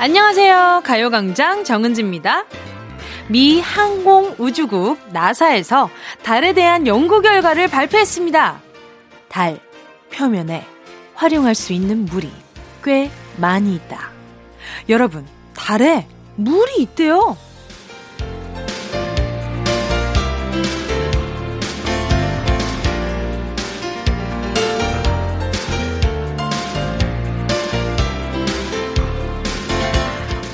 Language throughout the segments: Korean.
안녕하세요. 가요광장 정은지입니다. 미 항공우주국 나사에서 달에 대한 연구 결과를 발표했습니다. 달 표면에 활용할 수 있는 물이 꽤 많이 있다. 여러분, 달에 물이 있대요.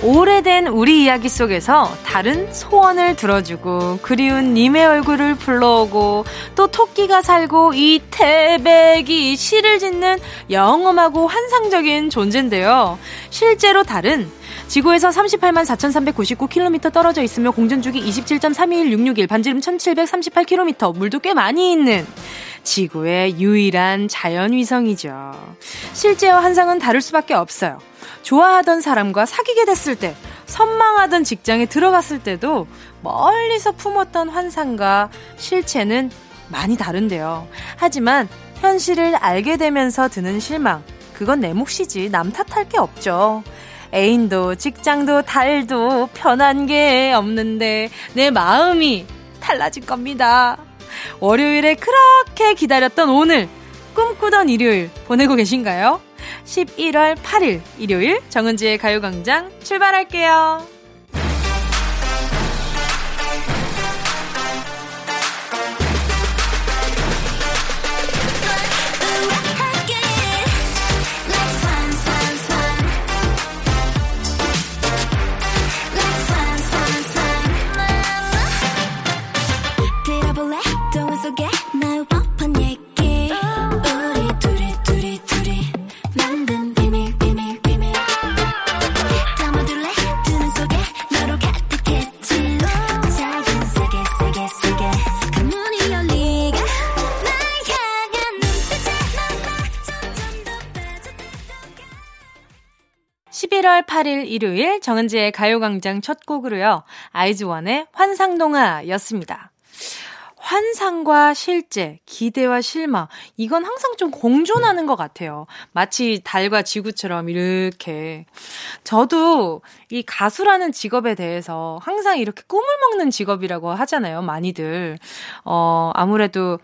오래된 우리 이야기 속에서 다른 소원을 들어주고 그리운 님의 얼굴을 불러오고 또 토끼가 살고 이 태백이 시를 짓는 영험하고 환상적인 존재인데요. 실제로 달은 지구에서 38만 4,399km 떨어져 있으며 공전 주기 27.3216661, 반지름 1,738km, 물도 꽤 많이 있는 지구의 유일한 자연위성이죠. 실제와 환상은 다를 수밖에 없어요. 좋아하던 사람과 사귀게 됐을 때, 선망하던 직장에 들어갔을 때도 멀리서 품었던 환상과 실체는 많이 다른데요. 하지만 현실을 알게 되면서 드는 실망, 그건 내 몫이지 남 탓할 게 없죠. 애인도 직장도 달도 편한 게 없는데 내 마음이 달라질 겁니다. 월요일에 그렇게 기다렸던 오늘 꿈꾸던 일요일 보내고 계신가요? 11월 8일 일요일 정은지의 가요광장 출발할게요. 8일 일요일 정은지의 가요광장 첫 곡으로요. 아이즈원의 환상동화였습니다. 환상과 실제, 기대와 실망, 이건 항상 좀 공존하는 것 같아요. 마치 달과 지구처럼 이렇게. 저도 이 가수라는 직업에 대해서 항상 이렇게 꿈을 먹는 직업이라고 하잖아요, 많이들. 어, 아무래도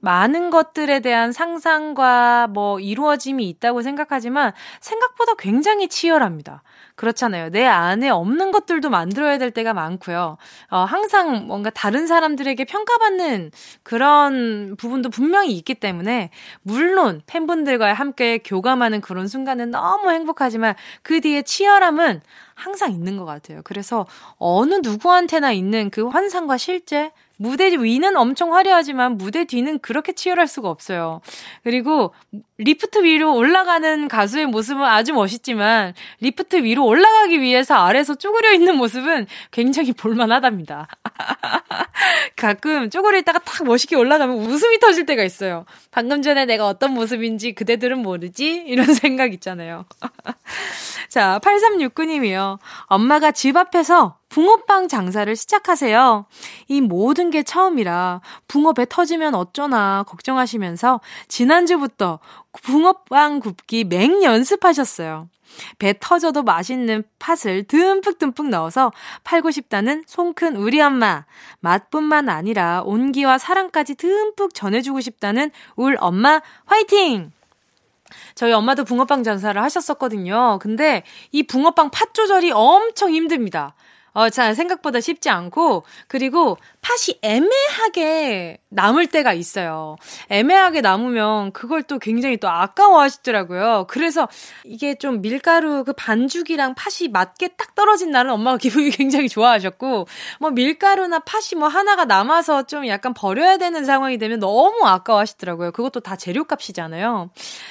많은 것들에 대한 상상과 뭐 이루어짐이 있다고 생각하지만 생각보다 굉장히 치열합니다. 그렇잖아요. 내 안에 없는 것들도 만들어야 될 때가 많고요. 어, 항상 뭔가 다른 사람들에게 평가받는 그런 부분도 분명히 있기 때문에 물론 팬분들과 함께 교감하는 그런 순간은 너무 행복하지만 그 뒤에 치열함은 항상 있는 것 같아요. 그래서 어느 누구한테나 있는 그 환상과 실제 무대 위는 엄청 화려하지만 무대 뒤는 그렇게 치열할 수가 없어요. 그리고 리프트 위로 올라가는 가수의 모습은 아주 멋있지만 리프트 위로 올라가기 위해서 아래서 쪼그려 있는 모습은 굉장히 볼만하답니다. 가끔 쪼그려 있다가 탁 멋있게 올라가면 웃음이 터질 때가 있어요. 방금 전에 내가 어떤 모습인지 그대들은 모르지? 이런 생각 있잖아요. 자, 8369님이요. 엄마가 집 앞에서 붕어빵 장사를 시작하세요. 이 모든 게 처음이라 붕어 배 터지면 어쩌나 걱정하시면서 지난주부터 붕어빵 굽기 맹 연습하셨어요. 배 터져도 맛있는 팥을 듬뿍듬뿍 넣어서 팔고 싶다는 송큰 우리 엄마. 맛뿐만 아니라 온기와 사랑까지 듬뿍 전해주고 싶다는 울 엄마 화이팅! 저희 엄마도 붕어빵 장사를 하셨었거든요. 근데 이 붕어빵 팥 조절이 엄청 힘듭니다. 어, 자, 생각보다 쉽지 않고, 그리고 팥이 애매하게 남을 때가 있어요. 애매하게 남으면 그걸 또 굉장히 또 아까워 하시더라고요. 그래서 이게 좀 밀가루 그 반죽이랑 팥이 맞게 딱 떨어진 날은 엄마가 기분이 굉장히 좋아하셨고, 뭐 밀가루나 팥이 뭐 하나가 남아서 좀 약간 버려야 되는 상황이 되면 너무 아까워 하시더라고요. 그것도 다 재료값이잖아요.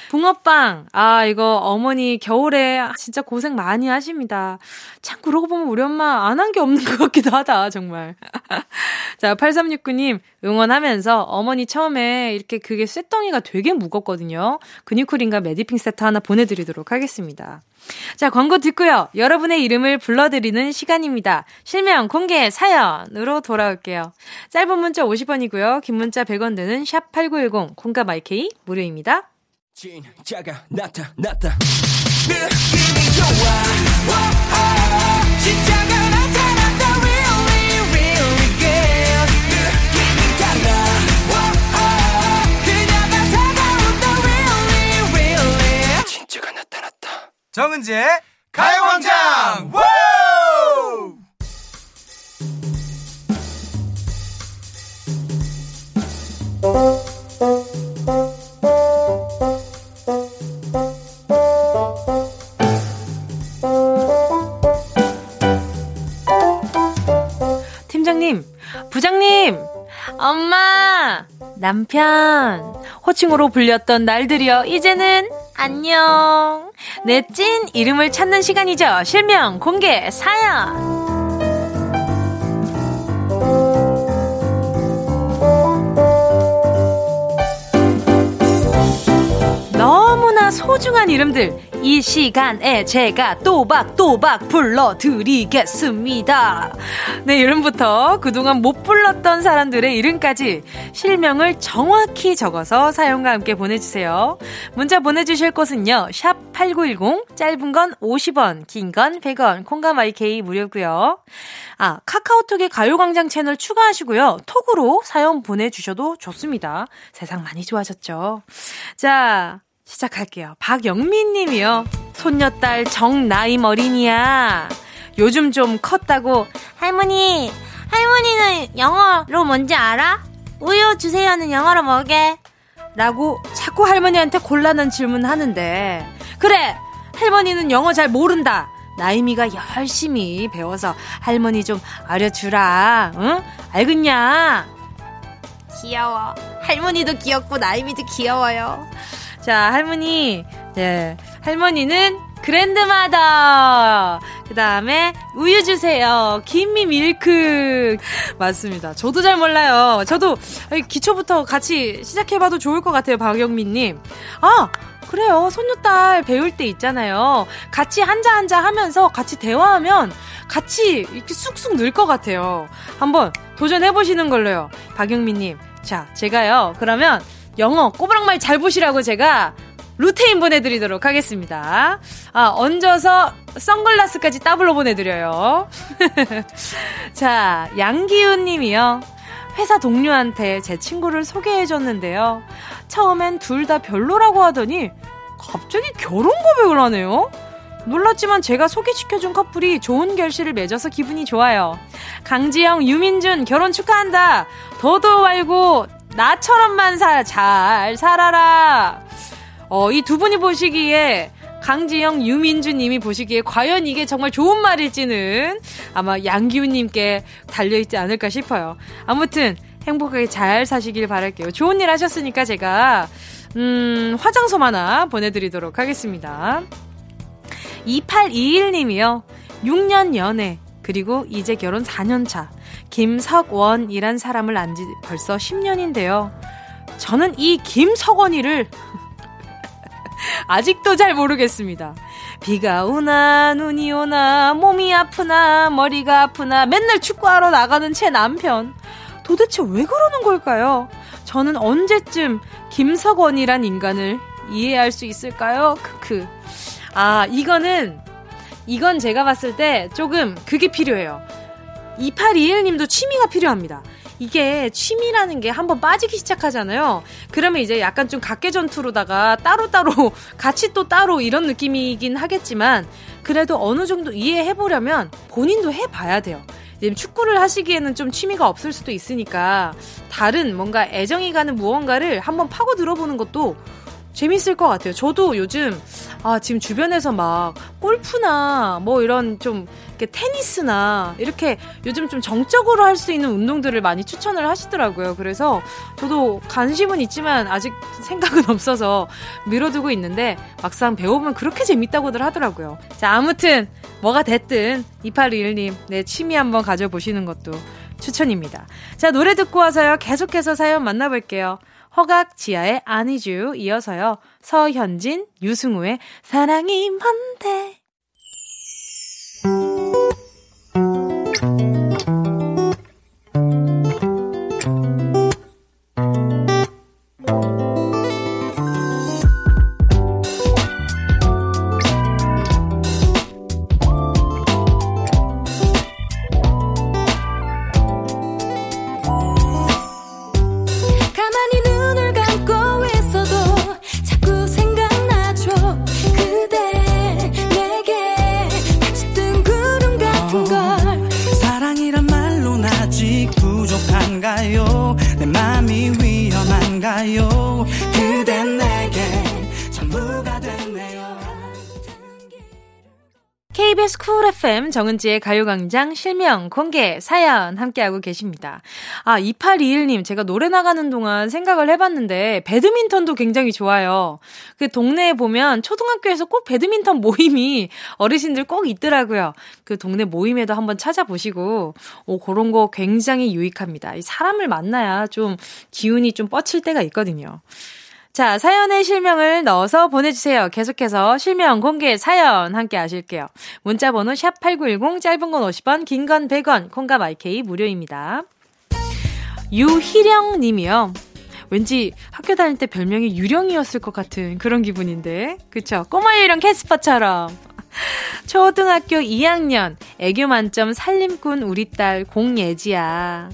붕어빵, 아, 이거 어머니 겨울에 진짜 고생 많이 하십니다. 참, 그러고 보면 우리 엄마 안 한 게 없는 것 같기도 하다, 정말. 자, 8369님, 응원하면서 어머니 처음에 이렇게 그게 쇳덩이가 되게 무겁거든요. 근육쿨인가 메디핑 세트 하나 보내드리도록 하겠습니다. 자, 광고 듣고요. 여러분의 이름을 불러드리는 시간입니다. 실명, 공개, 사연으로 돌아올게요. 짧은 문자 50원이고요. 긴 문자 100원 드는 샵8910, 콩과 마이케이 무료입니다. 진짜가 나타났다. 느낌이 좋아. 정은지의 가요광장! 팀장님, 부장님, 엄마, 남편, 호칭으로 불렸던 날들이여, 이제는 안녕. 내 찐 이름을 찾는 시간이죠. 실명, 공개, 사연. 너무나 소중한 이름들. 이 시간에 제가 또박또박 불러드리겠습니다. 네, 이름부터 그동안 못 불렀던 사람들의 이름까지 실명을 정확히 적어서 사용과 함께 보내주세요. 문자 보내주실 곳은요, 샵 8910, 짧은 건 50원, 긴 건 100원, 콩감 IK 무료고요 아, 카카오톡에 가요광장 채널 추가하시고요. 톡으로 사연 보내주셔도 좋습니다. 세상 많이 좋아졌죠. 자, 시작할게요. 박영민 님이요. 손녀딸 정나임 어린이야. 요즘 좀 컸다고. 할머니, 할머니는 영어로 뭔지 알아? 우유 주세요는 영어로 뭐게? 라고 자꾸 할머니한테 곤란한 질문 하는데. 그래! 할머니는 영어 잘 모른다. 나이미가 열심히 배워서 할머니 좀 알려주라. 응? 알겠냐? 귀여워. 할머니도 귀엽고 나이미도 귀여워요. 자, 할머니. 네. 할머니는 그랜드마더. 그 다음에 우유 주세요. 김미 밀크. 맞습니다. 저도 잘 몰라요. 저도 기초부터 같이 시작해봐도 좋을 것 같아요, 박영민님. 아! 그래요. 손녀딸 배울 때 있잖아요. 같이 한자 한자 하면서 같이 대화하면 같이 이렇게 쑥쑥 늘 것 같아요. 한번 도전해보시는 걸로요. 박영민님. 자, 제가요. 그러면 영어 꼬부랑말 잘 보시라고 제가 루테인 보내드리도록 하겠습니다. 아, 얹어서 선글라스까지 따블로 보내드려요. 자, 양기훈 님이요. 회사 동료한테 제 친구를 소개해줬는데요. 처음엔 둘 다 별로라고 하더니 갑자기 결혼 고백을 하네요. 놀랐지만 제가 소개시켜준 커플이 좋은 결실을 맺어서 기분이 좋아요. 강지영, 유민준 결혼 축하한다. 더도 말고 나처럼만 살, 잘 살아라. 어, 이 두 분이 보시기에 강지영, 유민주 님이 보시기에 과연 이게 정말 좋은 말일지는 아마 양기훈 님께 달려있지 않을까 싶어요. 아무튼 행복하게 잘 사시길 바랄게요. 좋은 일 하셨으니까 제가 음, 화장솜 하나 보내드리도록 하겠습니다. 2821 님이요. 6년 연애, 그리고 이제 결혼 4년 차. 김석원이란 사람을 안 지 벌써 10년인데요. 저는 이 김석원이를 아직도 잘 모르겠습니다. 비가 오나 눈이 오나 몸이 아프나 머리가 아프나 맨날 축구하러 나가는 제 남편. 도대체 왜 그러는 걸까요? 저는 언제쯤 김석원이란 인간을 이해할 수 있을까요? 크크. 아, 이거는 이건 제가 봤을 때 조금 그게 필요해요. 2821님도 취미가 필요합니다. 이게 취미라는 게 한번 빠지기 시작하잖아요. 그러면 이제 약간 좀 각계 전투로다가 따로따로 같이 또 따로 이런 느낌이긴 하겠지만 그래도 어느 정도 이해해 보려면 본인도 해 봐야 돼요. 축구를 하시기에는 좀 취미가 없을 수도 있으니까 다른 뭔가 애정이 가는 무언가를 한번 파고 들어보는 것도 재밌을 것 같아요. 저도 요즘 아 지금 주변에서 막 골프나 뭐 이런 좀 테니스나 이렇게 요즘 좀 정적으로 할 수 있는 운동들을 많이 추천을 하시더라고요. 그래서 저도 관심은 있지만 아직 생각은 없어서 미뤄두고 있는데 막상 배워보면 그렇게 재밌다고들 하더라고요. 자 아무튼 뭐가 됐든 2821님 내 취미 한번 가져보시는 것도 추천입니다. 자 노래 듣고 와서요 계속해서 사연 만나볼게요. 허각 지하의 아니쥬 이어서요. 서현진, 유승우의 사랑이 뭔데 정은지의 가요광장 실명 공개 사연 함께하고 계십니다. 아, 2821님, 제가 노래 나가는 동안 생각을 해봤는데, 배드민턴도 굉장히 좋아요. 그 동네에 보면 초등학교에서 꼭 배드민턴 모임이 어르신들 꼭 있더라고요. 그 동네 모임에도 한번 찾아보시고, 오, 그런 거 굉장히 유익합니다. 이 사람을 만나야 좀 기운이 좀 뻗칠 때가 있거든요. 자, 사연의 실명을 넣어서 보내주세요. 계속해서 실명 공개 사연 함께 하실게요. 문자번호 샵8910, 짧은 건 50원, 긴 건 100원, 콩과 마이케이 무료입니다. 유희령 님이요. 왠지 학교 다닐 때 별명이 유령이었을 것 같은 그런 기분인데. 그쵸? 꼬마 유령 캐스퍼처럼. 초등학교 2학년 애교 만점 살림꾼 우리 딸 공예지야.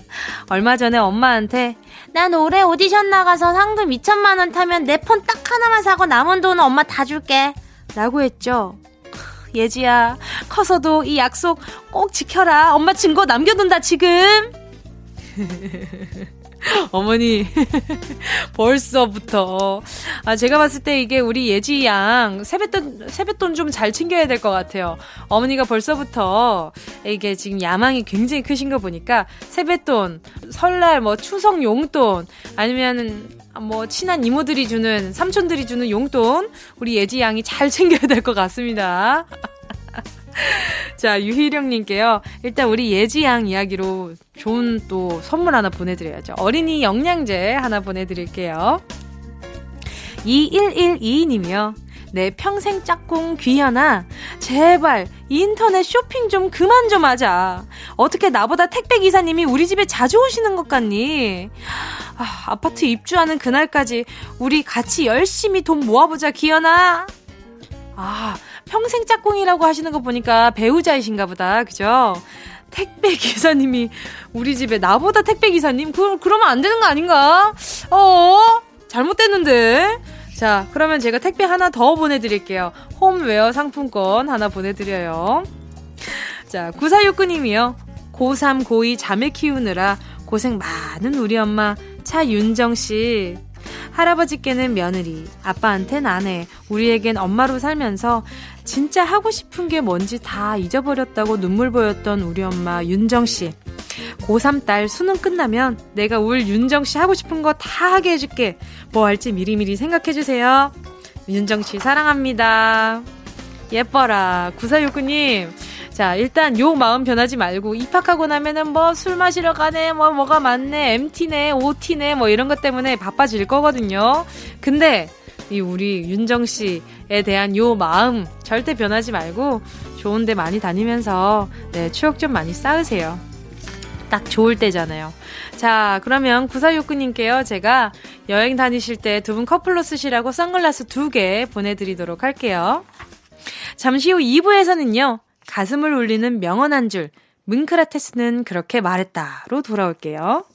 얼마 전에 엄마한테 난 올해 오디션 나가서 상금 2천만 원 타면 내 폰 딱 하나만 사고 남은 돈은 엄마 다 줄게. 라고 했죠. 예지야, 커서도 이 약속 꼭 지켜라. 엄마 증거 남겨둔다, 지금. 어머니, 벌써부터. 아, 제가 봤을 때 이게 우리 예지 양 세뱃돈, 세뱃돈 좀 잘 챙겨야 될 것 같아요. 어머니가 벌써부터 이게 지금 야망이 굉장히 크신 거 보니까 세뱃돈, 설날 뭐 추석 용돈, 아니면 뭐 친한 이모들이 주는, 삼촌들이 주는 용돈, 우리 예지 양이 잘 챙겨야 될 것 같습니다. 자, 유희령님께요. 일단 우리 예지양 이야기로 좋은 또 선물 하나 보내드려야죠. 어린이 영양제 하나 보내드릴게요. 2112님이요. 내 평생 짝꿍 귀현아, 제발 인터넷 쇼핑 좀 그만 좀 하자. 어떻게 나보다 택배 기사님이 우리 집에 자주 오시는 것 같니? 아, 아파트 입주하는 그날까지 우리 같이 열심히 돈 모아보자, 귀현아. 아, 평생 짝꿍이라고 하시는 거 보니까 배우자이신가 보다. 그죠? 택배 기사님이 우리 집에 나보다 택배 기사님? 그, 그러면 안 되는 거 아닌가? 어? 잘못됐는데? 자, 그러면 제가 택배 하나 더 보내드릴게요. 홈웨어 상품권 하나 보내드려요. 자, 9469님이요. 고3, 고2 자매 키우느라 고생 많은 우리 엄마 차윤정씨. 할아버지께는 며느리, 아빠한텐 아내, 우리에겐 엄마로 살면서 진짜 하고 싶은 게 뭔지 다 잊어버렸다고 눈물 보였던 우리 엄마 윤정씨. 고3 딸 수능 끝나면 내가 울 윤정씨 하고 싶은 거 다 하게 해줄게. 뭐 할지 미리미리 생각해주세요. 윤정씨 사랑합니다. 예뻐라. 9469님. 자, 일단 요 마음 변하지 말고 입학하고 나면은 뭐 술 마시러 가네, 뭐 뭐가 많네, MT네, OT네, 뭐 이런 것 때문에 바빠질 거거든요. 근데 이 우리 윤정 씨에 대한 요 마음 절대 변하지 말고 좋은 데 많이 다니면서 네, 추억 좀 많이 쌓으세요. 딱 좋을 때잖아요. 자, 그러면 9469님께요. 제가 여행 다니실 때 두 분 커플로 쓰시라고 선글라스 두 개 보내드리도록 할게요. 잠시 후 2부에서는요. 가슴을 울리는 명언 한 줄, 뭉크라테스는 그렇게 말했다로 돌아올게요.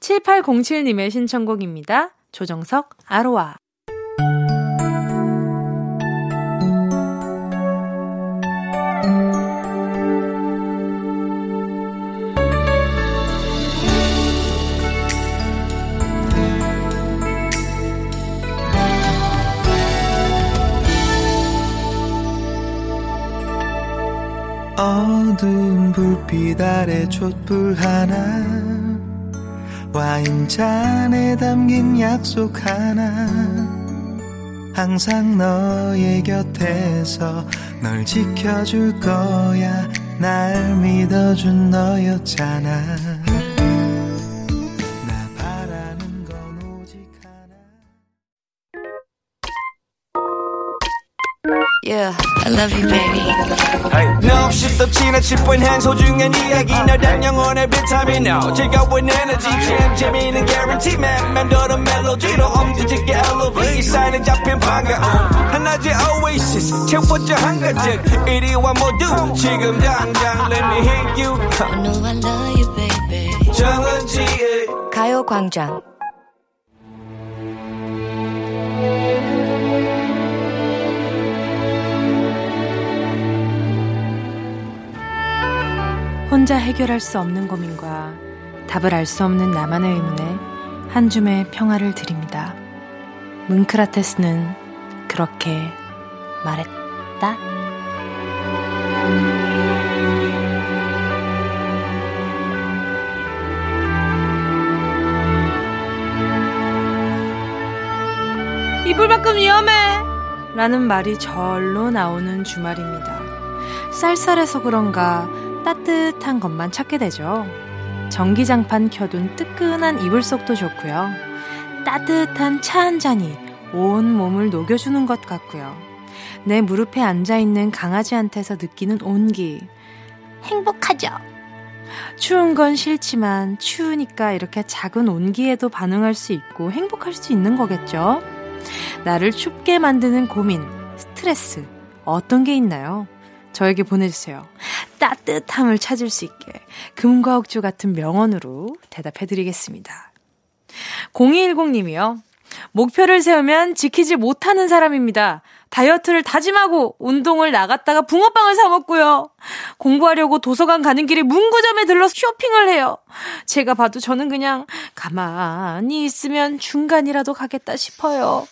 7807님의 신청곡입니다. 조정석, 아로아. 어두운 불빛 아래 촛불 하나 와인잔에 담긴 약속 하나. 항상 너의 곁에서 널 지켜줄 거야. 날 믿어준 너였잖아 Yeah, I love you, baby. No, shit 더 지나칠 뻔한 소중한 이야기 너란 영혼의 비타민 No 즐거운 에너지 참 재미있는 guarantee man 만들어 멜로디로 엄지짓게 elevate 사인은 잡힌 반가움 하나의 oasis 채워져 한가득 이리와 모두 지금 당장 let me hit you I know I love you, baby. 정은지의 가요광장. 혼자 해결할 수 없는 고민과 답을 알 수 없는 나만의 의문에 한 줌의 평화를 드립니다. 문크라테스는 그렇게 말했다. 이불 밖은 위험해! 라는 말이 절로 나오는 주말입니다. 쌀쌀해서 그런가 따뜻한 것만 찾게 되죠. 전기장판 켜둔 뜨끈한 이불 속도 좋고요. 따뜻한 차 한 잔이 온 몸을 녹여주는 것 같고요. 내 무릎에 앉아있는 강아지한테서 느끼는 온기. 행복하죠? 추운 건 싫지만 추우니까 이렇게 작은 온기에도 반응할 수 있고 행복할 수 있는 거겠죠? 나를 춥게 만드는 고민, 스트레스, 어떤 게 있나요? 저에게 보내주세요. 따뜻함을 찾을 수 있게 금과 옥주 같은 명언으로 대답해드리겠습니다. 0210님이요. 목표를 세우면 지키지 못하는 사람입니다. 다이어트를 다짐하고 운동을 나갔다가 붕어빵을 사 먹고요. 공부하려고 도서관 가는 길에 문구점에 들러 쇼핑을 해요. 제가 봐도 저는 그냥 가만히 있으면 중간이라도 가겠다 싶어요.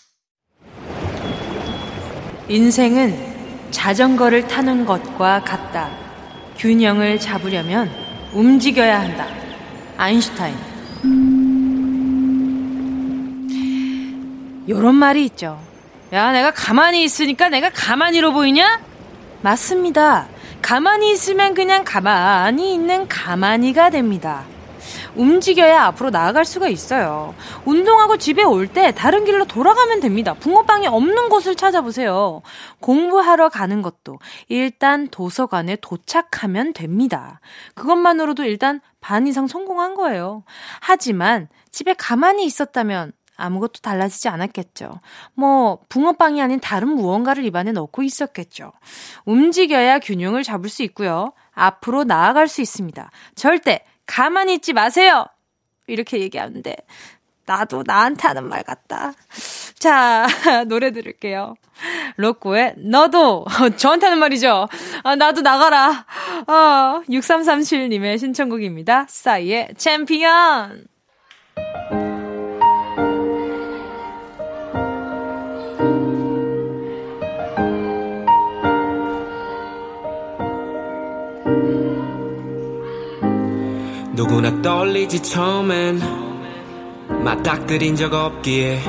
인생은 자전거를 타는 것과 같다. 균형을 잡으려면 움직여야 한다. 아인슈타인. 요런 말이 있죠. 야, 내가 가만히 있으니까 내가 가만히로 보이냐? 맞습니다. 가만히 있으면 그냥 가만히 있는 가만히가 됩니다. 움직여야 앞으로 나아갈 수가 있어요. 운동하고 집에 올 때 다른 길로 돌아가면 됩니다. 붕어빵이 없는 곳을 찾아보세요. 공부하러 가는 것도 일단 도서관에 도착하면 됩니다. 그것만으로도 일단 반 이상 성공한 거예요. 하지만 집에 가만히 있었다면 아무것도 달라지지 않았겠죠. 뭐, 붕어빵이 아닌 다른 무언가를 입안에 넣고 있었겠죠. 움직여야 균형을 잡을 수 있고요. 앞으로 나아갈 수 있습니다. 절대 가만히 있지 마세요! 이렇게 얘기하는데, 나도 나한테 하는 말 같다. 자, 노래 들을게요. 로꼬의 너도 저한테 하는 말이죠. 아, 나도 나가라. 어, 6337님의 신청곡입니다. 싸이의 챔피언. 누구나 떨리지 처음엔 맞닥뜨린 적 없기에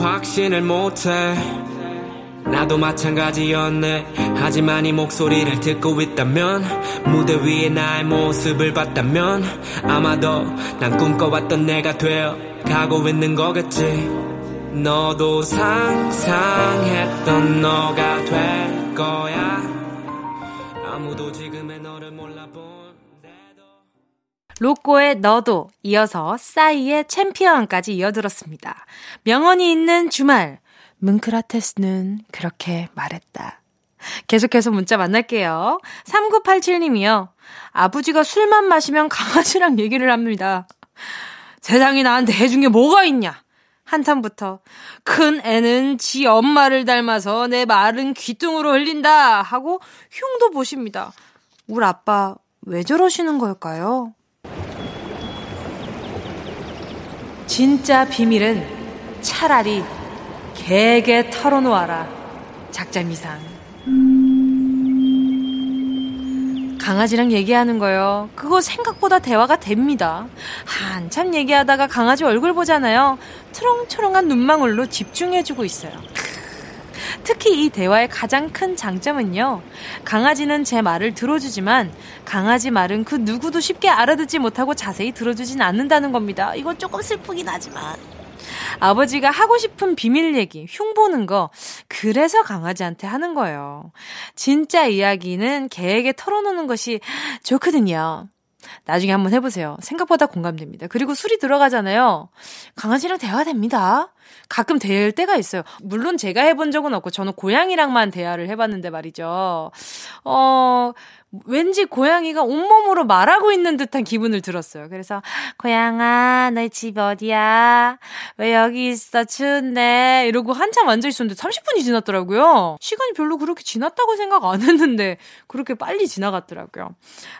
확신을 못해. 나도 마찬가지였네. 하지만 이 목소리를 듣고 있다면 무대 위에 나의 모습을 봤다면 아마도 난 꿈꿔왔던 내가 되어 가고 있는 거겠지. 너도 상상했던 너가 될 거야 로꼬의 너도 이어서 싸이의 챔피언까지 이어들었습니다. 명언이 있는 주말. 뭉크라테스는 그렇게 말했다. 계속해서 문자 만날게요. 3987님이요. 아버지가 술만 마시면 강아지랑 얘기를 합니다. 세상에 나한테 해준 게 뭐가 있냐? 한탄부터 큰 애는 지 엄마를 닮아서 내 말은 귀뚱으로 흘린다 하고 흉도 보십니다. 우리 아빠 왜 저러시는 걸까요? 진짜 비밀은 차라리 개게 털어놓아라. 작자미상. 강아지랑 얘기하는 거요. 그거 생각보다 대화가 됩니다. 한참 얘기하다가 강아지 얼굴 보잖아요. 초롱초롱한 눈망울로 집중해주고 있어요. 특히 이 대화의 가장 큰 장점은요. 강아지는 제 말을 들어주지만 강아지 말은 그 누구도 쉽게 알아듣지 못하고 자세히 들어주진 않는다는 겁니다. 이건 조금 슬프긴 하지만. 아버지가 하고 싶은 비밀 얘기, 흉보는 거, 그래서 강아지한테 하는 거예요. 진짜 이야기는 개에게 털어놓는 것이 좋거든요. 나중에 한번 해보세요. 생각보다 공감됩니다. 그리고 술이 들어가잖아요. 강아지랑 대화됩니다. 가끔 될 때가 있어요. 물론 제가 해본 적은 없고 저는 고양이랑만 대화를 해봤는데 말이죠. 어, 왠지 고양이가 온몸으로 말하고 있는 듯한 기분을 들었어요. 그래서 고양아 너희 집 어디야? 왜 여기 있어? 추운데 이러고 한참 앉아 있었는데 30분이 지났더라고요. 시간이 별로 그렇게 지났다고 생각 안 했는데 그렇게 빨리 지나갔더라고요.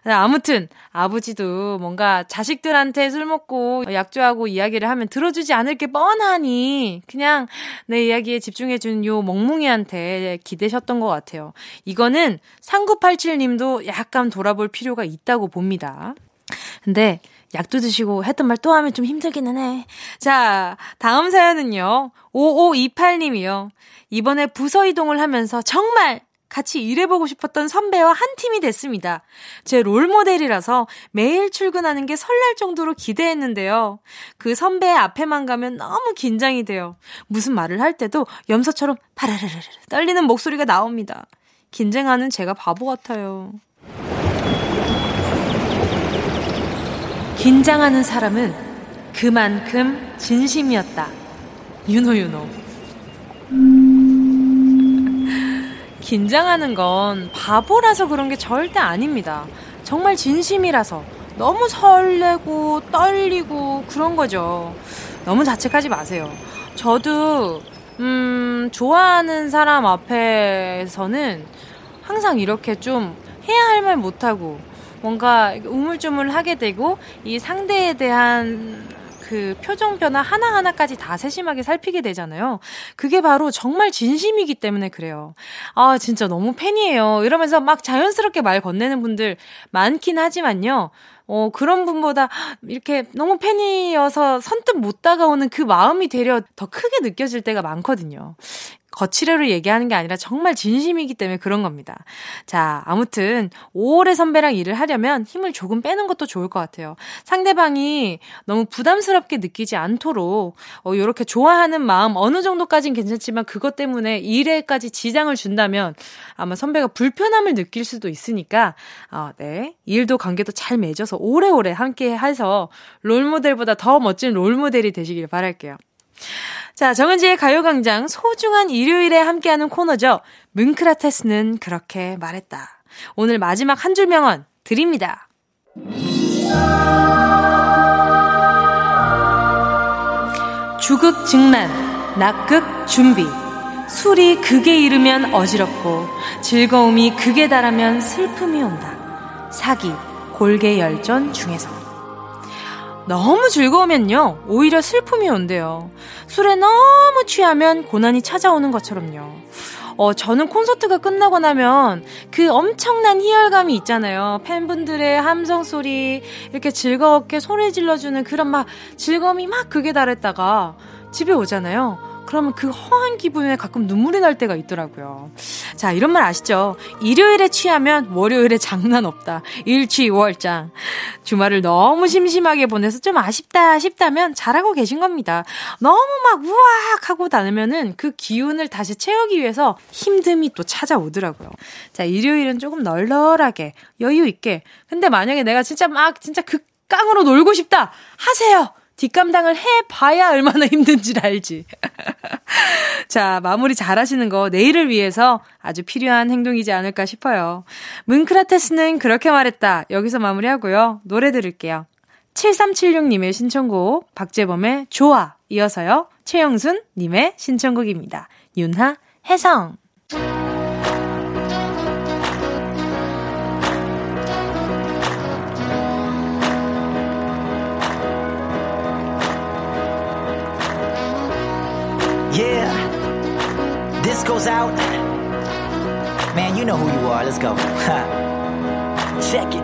아무튼 아버지도 뭔가 자식들한테 술 먹고 약주하고 이야기를 하면 들어주지 않을 게 뻔하니 그냥 내 이야기에 집중해준 요 멍뭉이한테 기대셨던 것 같아요. 이거는 3987님도 약간 돌아볼 필요가 있다고 봅니다. 근데 약도 드시고 했던 말 또 하면 좀 힘들기는 해. 자, 다음 사연은요. 5528님이요. 이번에 부서 이동을 하면서 정말 같이 일해보고 싶었던 선배와 한 팀이 됐습니다. 제 롤모델이라서 매일 출근하는 게 설날 정도로 기대했는데요. 그 선배 앞에만 가면 너무 긴장이 돼요. 무슨 말을 할 때도 염소처럼 파라르르 떨리는 목소리가 나옵니다. 긴장하는 제가 바보 같아요. 긴장하는 사람은 그만큼 진심이었다. 유노유노. 긴장하는 건 바보라서 그런 게 절대 아닙니다. 정말 진심이라서 너무 설레고 떨리고 그런 거죠. 너무 자책하지 마세요. 저도 음, 좋아하는 사람 앞에서는 항상 이렇게 좀 해야 할 말 못하고 뭔가 우물쭈물 하게 되고 이 상대에 대한 그 표정 변화 하나하나까지 다 세심하게 살피게 되잖아요. 그게 바로 정말 진심이기 때문에 그래요. 아, 진짜 너무 팬이에요. 이러면서 막 자연스럽게 말 건네는 분들 많긴 하지만요. 어, 그런 분보다 이렇게 너무 팬이어서 선뜻 못 다가오는 그 마음이 되려 더 크게 느껴질 때가 많거든요. 거치려로 얘기하는 게 아니라 정말 진심이기 때문에 그런 겁니다. 자, 아무튼 오래 선배랑 일을 하려면 힘을 조금 빼는 것도 좋을 것 같아요. 상대방이 너무 부담스럽게 느끼지 않도록 어, 이렇게 좋아하는 마음 어느 정도까진 괜찮지만 그것 때문에 일에까지 지장을 준다면 아마 선배가 불편함을 느낄 수도 있으니까 어, 네 일도 관계도 잘 맺어서 오래오래 함께 해서 롤모델보다 더 멋진 롤모델이 되시길 바랄게요. 자, 정은지의 가요광장 소중한 일요일에 함께하는 코너죠. 뭉크라테스는 그렇게 말했다. 오늘 마지막 한 줄 명언 드립니다. 주극 증란, 낙극 준비. 술이 극에 이르면 어지럽고 즐거움이 극에 달하면 슬픔이 온다. 사기, 골계 열전 중에서. 너무 즐거우면요, 오히려 슬픔이 온대요. 술에 너무 취하면 고난이 찾아오는 것처럼요. 어, 저는 콘서트가 끝나고 나면 그 엄청난 희열감이 있잖아요. 팬분들의 함성 소리, 이렇게 즐겁게 소리 질러주는 그런 막 즐거움이 막 극에 달했다가 집에 오잖아요. 그러면 그 허한 기분에 가끔 눈물이 날 때가 있더라고요. 자, 이런 말 아시죠? 일요일에 취하면 월요일에 장난 없다. 일취월장. 주말을 너무 심심하게 보내서 좀 아쉽다 싶다면 잘하고 계신 겁니다. 너무 막 우악 하고 다니면은 그 기운을 다시 채우기 위해서 힘듦이 또 찾아오더라고요. 자, 일요일은 조금 널널하게 여유 있게. 근데 만약에 내가 진짜 막 진짜 극강으로 놀고 싶다 하세요. 뒷감당을 해봐야 얼마나 힘든지 알지. 자, 마무리 잘 하시는 거 내일을 위해서 아주 필요한 행동이지 않을까 싶어요. 문크라테스는 그렇게 말했다. 여기서 마무리하고요. 노래 들을게요. 7376님의 신청곡, 박재범의 좋아. 이어서요. 최영순님의 신청곡입니다. 윤하, 해성. Yeah, this goes out. Man, you know who you are. Let's go. Check it.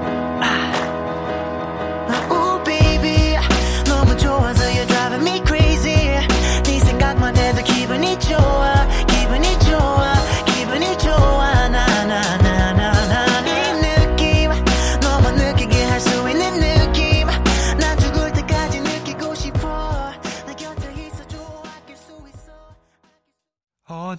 Ooh, baby, 너무 좋아서 you're driving me crazy. 네 생각만 해도 기분이 좋아,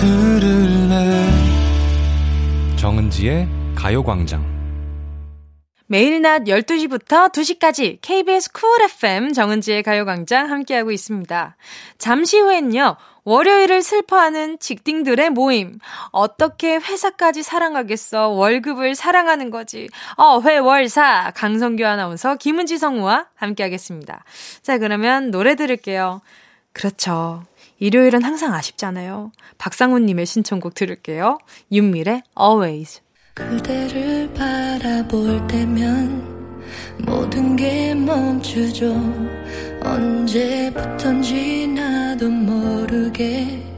들을래 정은지의 가요광장 매일 낮 12시부터 2시까지 KBS 쿨 FM 정은지의 가요광장 함께하고 있습니다. 잠시 후엔요, 월요일을 슬퍼하는 직딩들의 모임. 어떻게 회사까지 사랑하겠어? 월급을 사랑하는 거지. 어, 회월사. 강성규 아나운서, 김은지 성우와 함께하겠습니다. 자, 그러면 노래 들을게요. 그렇죠. 일요일은 항상 아쉽잖아요. 박상훈님의 신청곡 들을게요. 윤밀의 Always. 그대를 바라볼 때면 모든 게 멈추죠 언제부턴지 나도 모르게였죠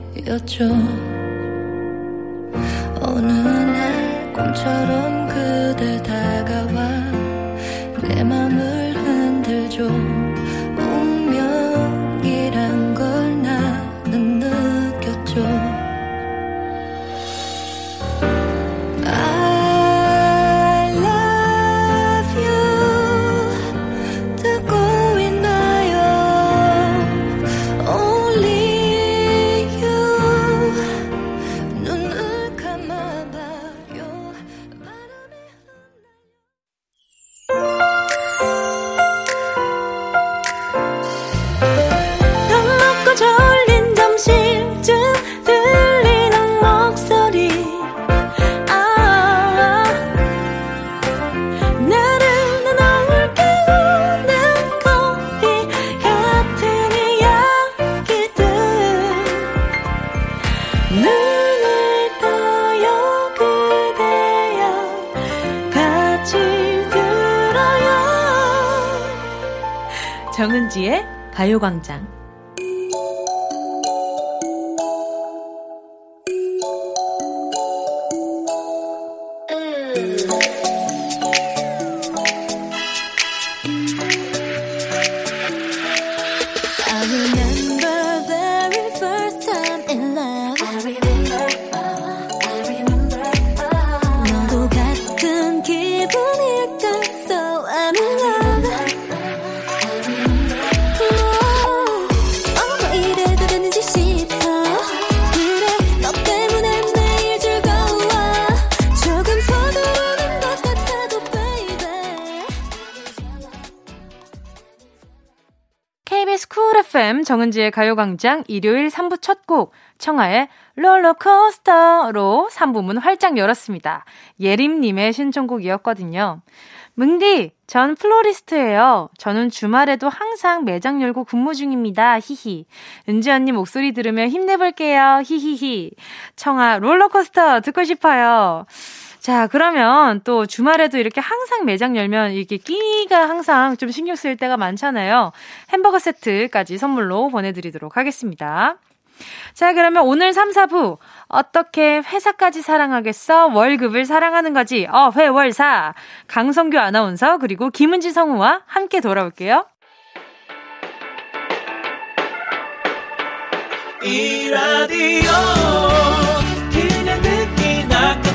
어느 날 꿈처럼 그대 다가와 내 맘을 흔들죠 정은지의 가요광장. 정은지의 가요광장 일요일 3부 첫 곡 청하의 롤러코스터로 3부 문 활짝 열었습니다. 예림님의 신청곡이었거든요. 뭉디, 전 플로리스트예요. 저는 주말에도 항상 매장 열고 근무 중입니다. 히히. 은지 언니 목소리 들으며 힘내볼게요. 히히히. 청아 롤러코스터 듣고 싶어요. 자, 그러면 또 주말에도 이렇게 항상 매장 열면 이렇게 끼가 항상 좀 신경 쓰일 때가 많잖아요. 햄버거 세트까지 선물로 보내드리도록 하겠습니다. 자, 그러면 오늘 3, 4부. 어떻게 회사까지 사랑하겠어? 월급을 사랑하는 거지. 어, 회월사. 강성규 아나운서, 그리고 김은지 성우와 함께 돌아올게요. 이 라디오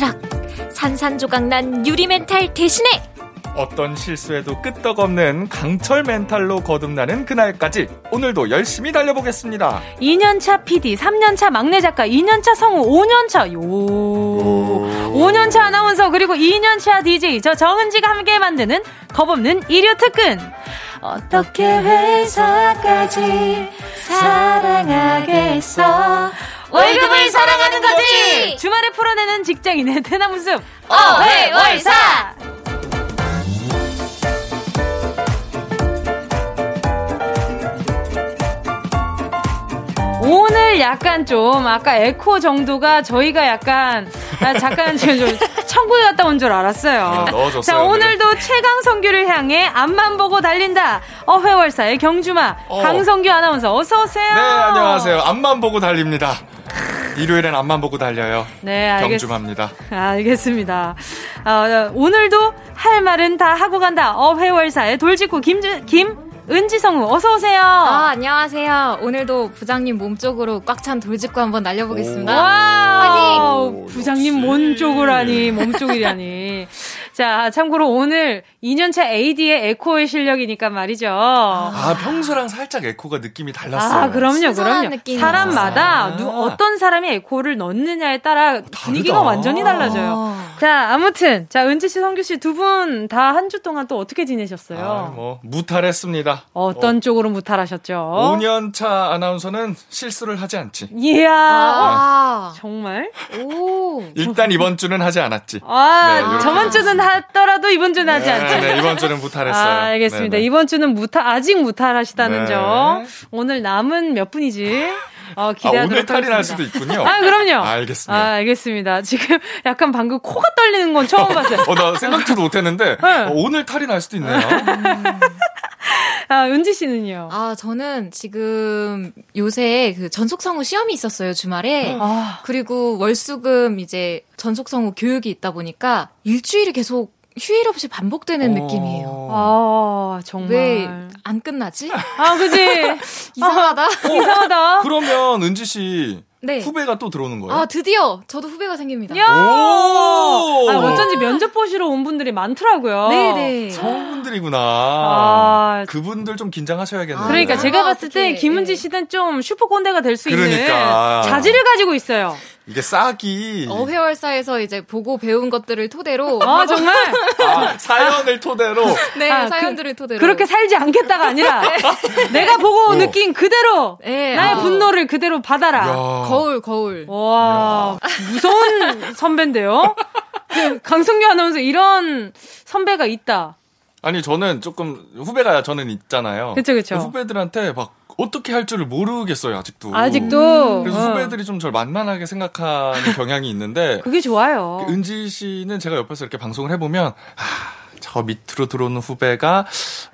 바스락 바스락 산산조각 난 유리 멘탈 대신에 어떤 실수에도 끄떡없는 강철 멘탈로 거듭나는 그날까지 오늘도 열심히 달려보겠습니다. 2년차 PD, 3년차 막내 작가, 2년차 성우, 5년차, 요. 5년차 아나운서, 그리고 2년차 DJ, 저 정은지가 함께 만드는 겁없는 일요 특근. 어떻게 회사까지 사랑하겠어? 월급을 사랑하는 거지! 주말에 풀어내는 직장인의 대나무 숲. 어회월사! 오늘 약간 좀 아까 에코 정도가 저희가 약간 아, 잠깐 지금 좀 천국에 갔다 온 줄 알았어요. 네, 넣어줬어요, 자 오늘도 최강 성규를 향해 앞만 보고 달린다. 어회월사의 경주마 어. 강성규 아나운서 어서 오세요. 네, 안녕하세요. 앞만 보고 달립니다. 일요일엔 앞만 보고 달려요. 네, 알겠, 경주마입니다. 알겠습니다. 아, 오늘도 할 말은 다 하고 간다. 어회월사의 돌직구 김, 김은지성우, 어서 오세요. 아, 안녕하세요. 오늘도 부장님 몸 쪽으로 꽉 찬 돌직구 한번 날려보겠습니다. 와, 부장님 몸 쪽으라니, 몸 쪽이라니. 자, 참고로 오늘 2년차 AD의 에코의 실력이니까 말이죠. 아, 평소랑 살짝 에코가 느낌이 달랐어요. 아, 그럼요, 그럼요. 느낌이 사람마다 있었어요. 누, 어떤 사람이 에코를 넣느냐에 따라 분위기가 다르다. 완전히 달라져요. 어. 자, 아무튼, 자, 은지 씨, 성규 씨 두 분 다 한 주 동안 또 어떻게 지내셨어요? 아, 뭐, 무탈했습니다. 어떤 쪽으로 무탈하셨죠? 5년차 아나운서는 실수를 하지 않지. 이야, 어, 아, 정말? 오. 일단 이번 주는 하지 않았지. 아, 네, 저번 주는 하 더라도 이번 주는 하지 않죠. 네, 네, 이번 주는 무탈했어요. 아, 알겠습니다. 네네. 이번 주는 무탈, 아직 무탈하시다는 네. 점. 오늘 남은 몇 분이지? 어, 아, 기대하도록 오늘 탈이 날 수도. 있군요. 아, 그럼요. 알겠습니다. 아, 알겠습니다. 지금 약간 방금 코가 떨리는 건 처음 봤어요. 어, 나 생각지도 못했는데, 네. 어, 오늘 탈이 날 수도 있네요. 아, 은지 씨는요? 아, 저는 지금 요새 그 전속성우 시험이 있었어요, 주말에. 아, 그리고 월수금 이제 전속성우 교육이 있다 보니까 일주일이 계속 휴일 없이 반복되는 느낌이에요. 어. 아, 정말. 왜 안 끝나지? 아, 그지? 이상하다. 이상하다. 그러면 은지 씨 네. 후배가 또 들어오는 거예요? 아, 드디어 저도 후배가 생깁니다. 야! 오! 아, 어쩐지 면접 보시러 온 분들이 많더라고요. 네네. 성분들이구나. 아. 그분들 좀 긴장하셔야겠네요. 그러니까 아, 제가 봤을 때 어떡해. 김은지 예. 씨는 좀 슈퍼 꼰대가 될 수 있는 그러니까. 자질을 가지고 있어요. 이게 싹이 어회월사에서 이제 보고 배운 것들을 토대로 아, 정말? 아, 사연을 토대로 네, 아, 사연들을 토대로 그렇게 살지 않겠다가 아니라 내가 보고 어. 느낀 그대로 네, 나의 아. 분노를 그대로 받아라. 야. 거울 거울. 와, 무서운 선배인데요? 그 강성규 아나운서 이런 선배가 있다. 아니 저는 조금 후배가 저는 있잖아요. 그쵸, 그쵸. 후배들한테 막 어떻게 할 줄을 모르겠어요 아직도. 아직도. 그래서 어. 후배들이 좀 저를 만만하게 생각하는 경향이 있는데 그게 좋아요. 은지 씨는 제가 옆에서 이렇게 방송을 해보면 아, 저 밑으로 들어오는 후배가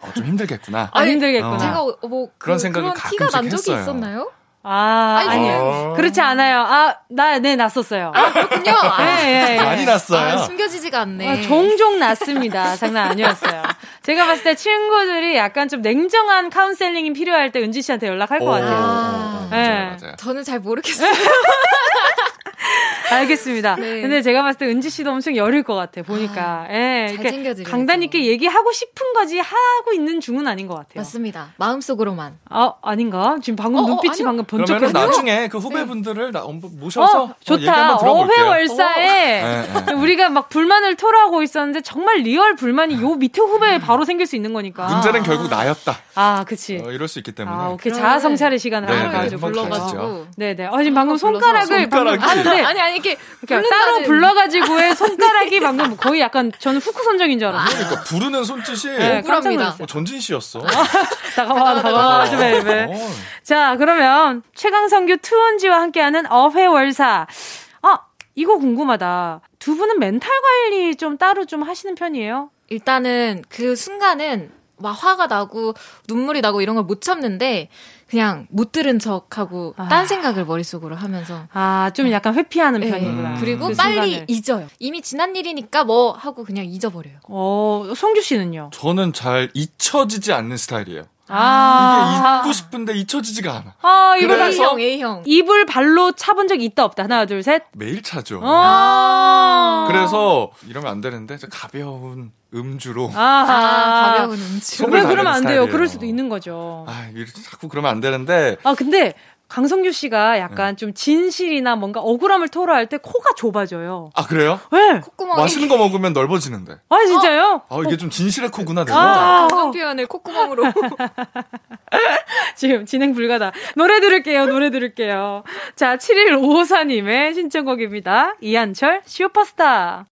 어, 좀 힘들겠구나. 안 힘들겠구나. 제가 어, 뭐 그, 그런 생각을 그런 티가 난 가끔씩 적이 있어요. 있었나요? 아, 아니, 아니에요. 어. 그렇지 않아요. 아, 나, 네, 났었어요. 그렇군요. 아, 예, 예, 예. 많이 났어요. 아, 숨겨지지가 않네. 아, 종종 났습니다. 장난 아니었어요. 제가 봤을 때 친구들이 약간 좀 냉정한 카운셀링이 필요할 때 은지 씨한테 연락할 것 오, 같아요. 아. 맞아요, 네. 맞아요. 저는 잘 모르겠어요. 알겠습니다. 네. 근데 제가 봤을 때 은지 씨도 엄청 여릴 것 같아, 보니까. 예, 잘 이렇게 챙겨드려야죠. 강단 있게 얘기하고 싶은 거지 하고 있는 중은 아닌 것 같아요. 맞습니다. 마음속으로만. 아, 아닌가? 지금 방금 어, 어, 눈빛이 아니요. 방금 번쩍했어요. 나중에 그 후배분들을 나 한번 모셔서 어, 좋다. 얘기 한번 들어볼게요. 어회월사에 네, 네. 우리가 막 불만을 토로하고 있었는데 정말 real 불만이 요 밑에 후배에 바로 생길 수 있는 거니까. 문제는 결국 나였다. 아, 그치. 어, 이럴 수 있기 때문에. 아, 오케이. 그러면은- 자아 성찰의 시간을 네, 네, 가지고. 불러가지고. 네네. 어, 지금 방금 불러서 손가락을 방금 손가락이. 아, 근데 아니 아니 이렇게 그러니까 따로 불러가지고의 손가락이 방금 거의 약간 저는 후크 선정인 줄 알았어요. 그러니까 부르는 손짓이 네, 억울합니다. 어, 전진 씨였어. 다가와, 다가와, 좀 해, 해. 어. 자, 그러면 최강성규 투혼지와 함께하는 어회월사. 아, 이거 궁금하다. 두 분은 멘탈 관리 좀 따로 좀 하시는 편이에요? 일단은 그 순간은 막 화가 나고 눈물이 나고 이런 걸 못 참는데 그냥 못 들은 척하고 아. 딴 생각을 머릿속으로 하면서 아, 좀 약간 회피하는 네. 편이구나. 그리고 그 빨리 순간을. 잊어요. 이미 지난 일이니까 뭐 하고 그냥 잊어버려요. 어, 성규 씨는요? 저는 잘 잊혀지지 않는 스타일이에요. 아, 이게 잊고 싶은데 잊혀지지가 않아. 아, 이거 A형, A형. 입을 발로 차본 적 있다 없다. 하나, 둘, 셋. 매일 차죠. 아. 그래서 이러면 안 되는데 저 가벼운 음주로 아, 아, 아, 가벼운 음주. 속을 왜 그러면 안 돼요? 그럴 수도 있는 거죠. 이렇게 자꾸 그러면 안 되는데 아, 근데 강성규 씨가 약간 네. 좀 진실이나 뭔가 억울함을 토로할 때 코가 좁아져요. 아 그래요? 네. 콧구멍이 맛있는 거 먹으면 넓어지는데. 아, 진짜요? 아 이게 좀 진실의 코구나 내가. 아, 감정 표현을 콧구멍으로. 지금 진행 불가다. 노래 들을게요, 노래 들을게요. 자, 7154님의 신청곡입니다. 이한철, 슈퍼스타.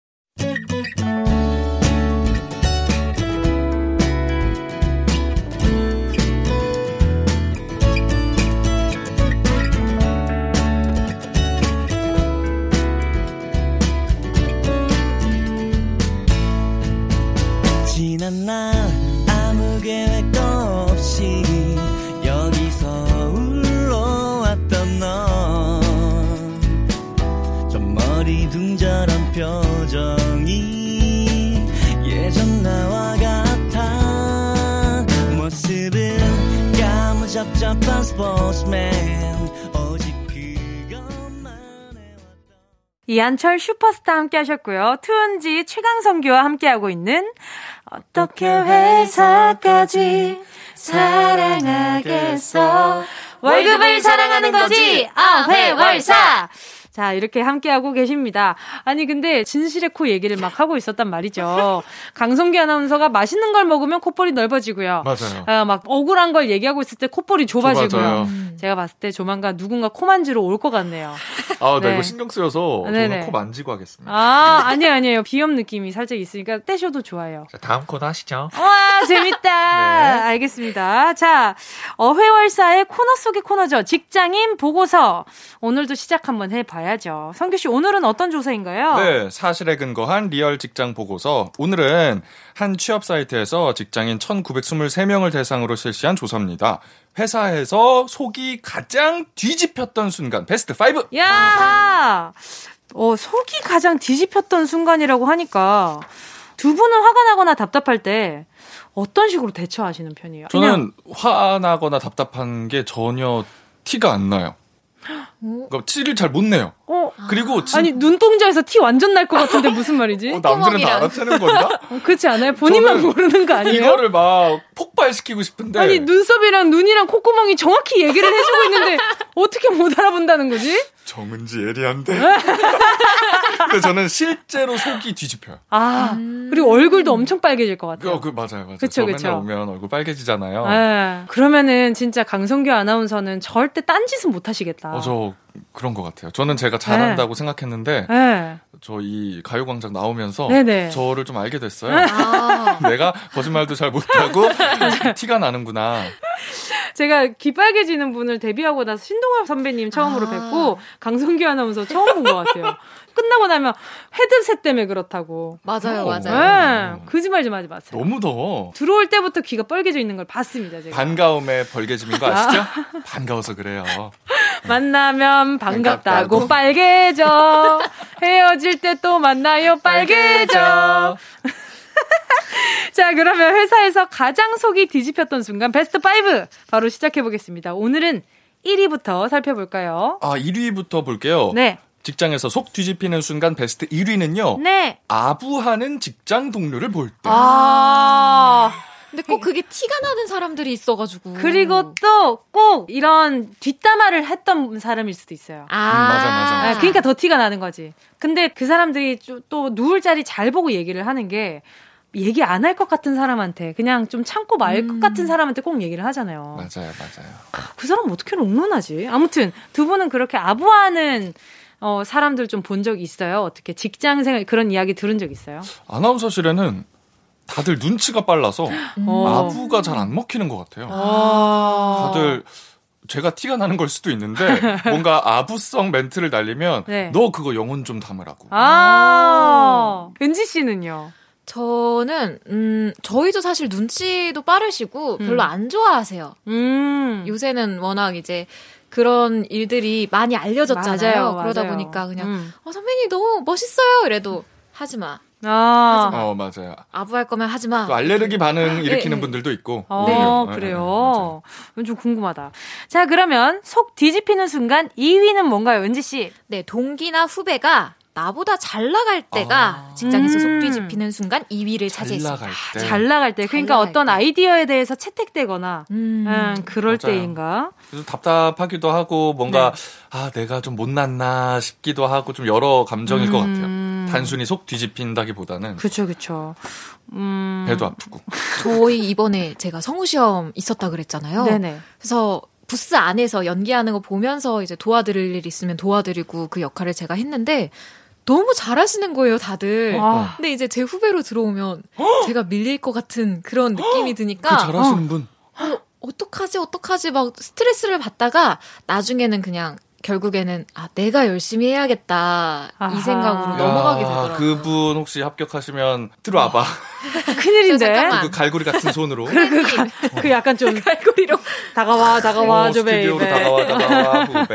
지난 날 아무 계획도 없이 여기서 울러왔던 너저 머리 둥절한 표정이 예전 나와 같아. 모습은 까무잡잡한 스포츠맨. 이한철 슈퍼스타 함께 하셨고요. 투은지 최강성규와 함께하고 있는 어떻게 회사까지 사랑하겠어. 월급을 사랑하는 거지. 아, 회월사. 자, 이렇게 함께하고 계십니다. 아니, 근데 진실의 코 얘기를 막 하고 있었단 말이죠. 강성기 아나운서가 맛있는 걸 먹으면 콧볼이 넓어지고요. 맞아요. 아, 막 억울한 걸 얘기하고 있을 때 콧볼이 좁아지고요. 좁아져요. 제가 봤을 때 조만간 누군가 코 만지러 올 것 같네요. 아, 나 네. 이거 신경 쓰여서. 저는 코 만지고 하겠습니다. 아, 아니에요, 아니에요. 비염 느낌이 살짝 있으니까 떼셔도 좋아요. 자, 다음 코너 하시죠. 와, 재밌다. 네. 알겠습니다. 자, 어회월사의 코너 속의 코너죠. 직장인 보고서. 오늘도 시작 한번 해봐 야죠. 성규 씨, 오늘은 어떤 조사인가요? 네, 사실에 근거한 real 직장 보고서. 오늘은 한 취업 사이트에서 직장인 1923명을 대상으로 실시한 조사입니다. 회사에서 속이 가장 뒤집혔던 순간 베스트 5. 야 어, 속이 가장 뒤집혔던 순간이라고 하니까 두 분은 화가 나거나 답답할 때 어떤 식으로 대처하시는 편이에요? 저는 화나거나 답답한 게 전혀 티가 안 나요. 그러니까 티를 잘 못 내요. 어, 그리고 진... 아니 눈동자에서 티 완전 날 것 같은데 무슨 말이지? 어, 남들은 다. 알아채는 건가? 어, 그렇지 않아요? 본인만 모르는 거 아니에요? 이거를 막 폭발시키고 싶은데 아니 눈썹이랑 눈이랑 콧구멍이 정확히 얘기를 해주고 있는데 어떻게 못 알아본다는 거지? 정은지 예리한데. 근데 저는 실제로 속이 뒤집혀요. 아 그리고 얼굴도 엄청 빨개질 것 그, 같아요. 그 맞아요, 맞아요. 그쵸, 저 그쵸. 맨날 오면 얼굴 빨개지잖아요. 예. 그러면은 진짜 강성규 아나운서는 절대 딴 짓은 못 하시겠다. 어, 저 그런 것 같아요. 저는 제가 잘한다고 생각했는데 예. 저이 가요광장 나오면서 네네. 저를 좀 알게 됐어요. 아, 내가 거짓말도 잘 못하고 티가 나는구나. 제가 귀 빨개지는 분을 데뷔하고 나서 신동엽 선배님 처음으로 아. 뵙고 강성규 아나운서 처음 본 것 같아요. 끝나고 나면 헤드셋 때문에 그렇다고. 맞아요, 어. 맞아요. 예. 거짓말 좀 하지 마세요. 너무 더워. 들어올 때부터 귀가 빨개져 있는 걸 봤습니다, 제가. 반가움에 벌개짐인 거 아시죠? 반가워서 그래요. 만나면 반갑다고 반갑다고. 빨개져. 헤어질 때 또 만나요 빨개져. 자, 그러면 회사에서 가장 속이 뒤집혔던 순간 베스트 5 바로 시작해 보겠습니다. 오늘은 1위부터 살펴볼까요? 아 1위부터 볼게요. 네. 직장에서 속 뒤집히는 순간 베스트 1위는요. 네. 아부하는 직장 동료를 볼 때. 아. 근데 꼭 그게 티가 나는 사람들이 있어가지고. 그리고 또 꼭 이런 뒷담화를 했던 사람일 수도 있어요. 아, 맞아, 맞아. 아, 그러니까 더 티가 나는 거지. 근데 그 사람들이 좀또 누울 자리 잘 보고 얘기를 하는 게 얘기 안 할 것 같은 사람한테 그냥 좀 참고 말것 같은 사람한테 꼭 얘기를 하잖아요. 맞아요, 맞아요. 그 사람 어떻게 롱런하지? 아무튼 두 분은 그렇게 아부하는 어, 사람들 좀 본 적 있어요? 어떻게 직장 생활 그런 이야기 들은 적 있어요? 아나운서실에는 다들 눈치가 빨라서 어. 아부가 잘 안 먹히는 것 같아요. 아. 다들 제가 티가 나는 걸 수도 있는데 뭔가 아부성 멘트를 날리면 네. 너 그거 영혼 좀 담으라고. 아. 은지 씨는요? 저는, 음, 저희도 사실 눈치도 빠르시고 음. 별로 안 좋아하세요. 음. 요새는 워낙 이제 그런 일들이 많이 알려졌잖아요. 맞아요, 그러다 맞아요. 보니까 그냥, 음. 어, 선배님 너무 멋있어요. 이래도 하지 마. 아. 어 맞아요. 아부할 거면 하지 마. 또 알레르기 반응 일으키는 네. 분들도 있고. 어, 오히려. 네, 그래요. 좀 궁금하다. 자, 그러면 속 뒤집히는 순간 2위는 뭔가요, 은지 씨? 네, 동기나 후배가 나보다 잘 나갈 때가 아. 직장에서 음. 속 뒤집히는 순간 2위를 잘 차지했습니다. 나갈 때. 잘 나갈 때. 그러니까 어떤 때. 아이디어에 대해서 채택되거나, 음. 음, 그럴 맞아요. 때인가? 그래서 답답하기도 하고 뭔가 네. 아 내가 좀 못났나 싶기도 하고 좀 여러 감정일 것 같아요. 음. 단순히 속 뒤집힌다기보다는 그쵸, 그쵸. 음. 배도 아프고. 저희 이번에 제가 성우 시험 있었다 그랬잖아요. 네네. 그래서 부스 안에서 연기하는 거 보면서 이제 도와드릴 일 있으면 도와드리고 그 역할을 제가 했는데 너무 잘하시는 거예요, 다들. 아. 근데 이제 제 후배로 들어오면 제가 밀릴 것 같은 그런 느낌이 그 드니까 잘하시는 분. 어, 어떡하지, 어떡하지 막 스트레스를 받다가 나중에는 그냥 결국에는 아, 내가 열심히 해야겠다. 아하. 이 생각으로 야, 넘어가게 야, 되더라고요. 그분 혹시 합격하시면 들어와봐. 큰일인데. 잠깐만. 그 갈고리 같은 손으로. 그 약간 좀 갈고리로 다가와, 다가와, 어, 좀 스튜디오로 baby. 다가와 다가와 후배.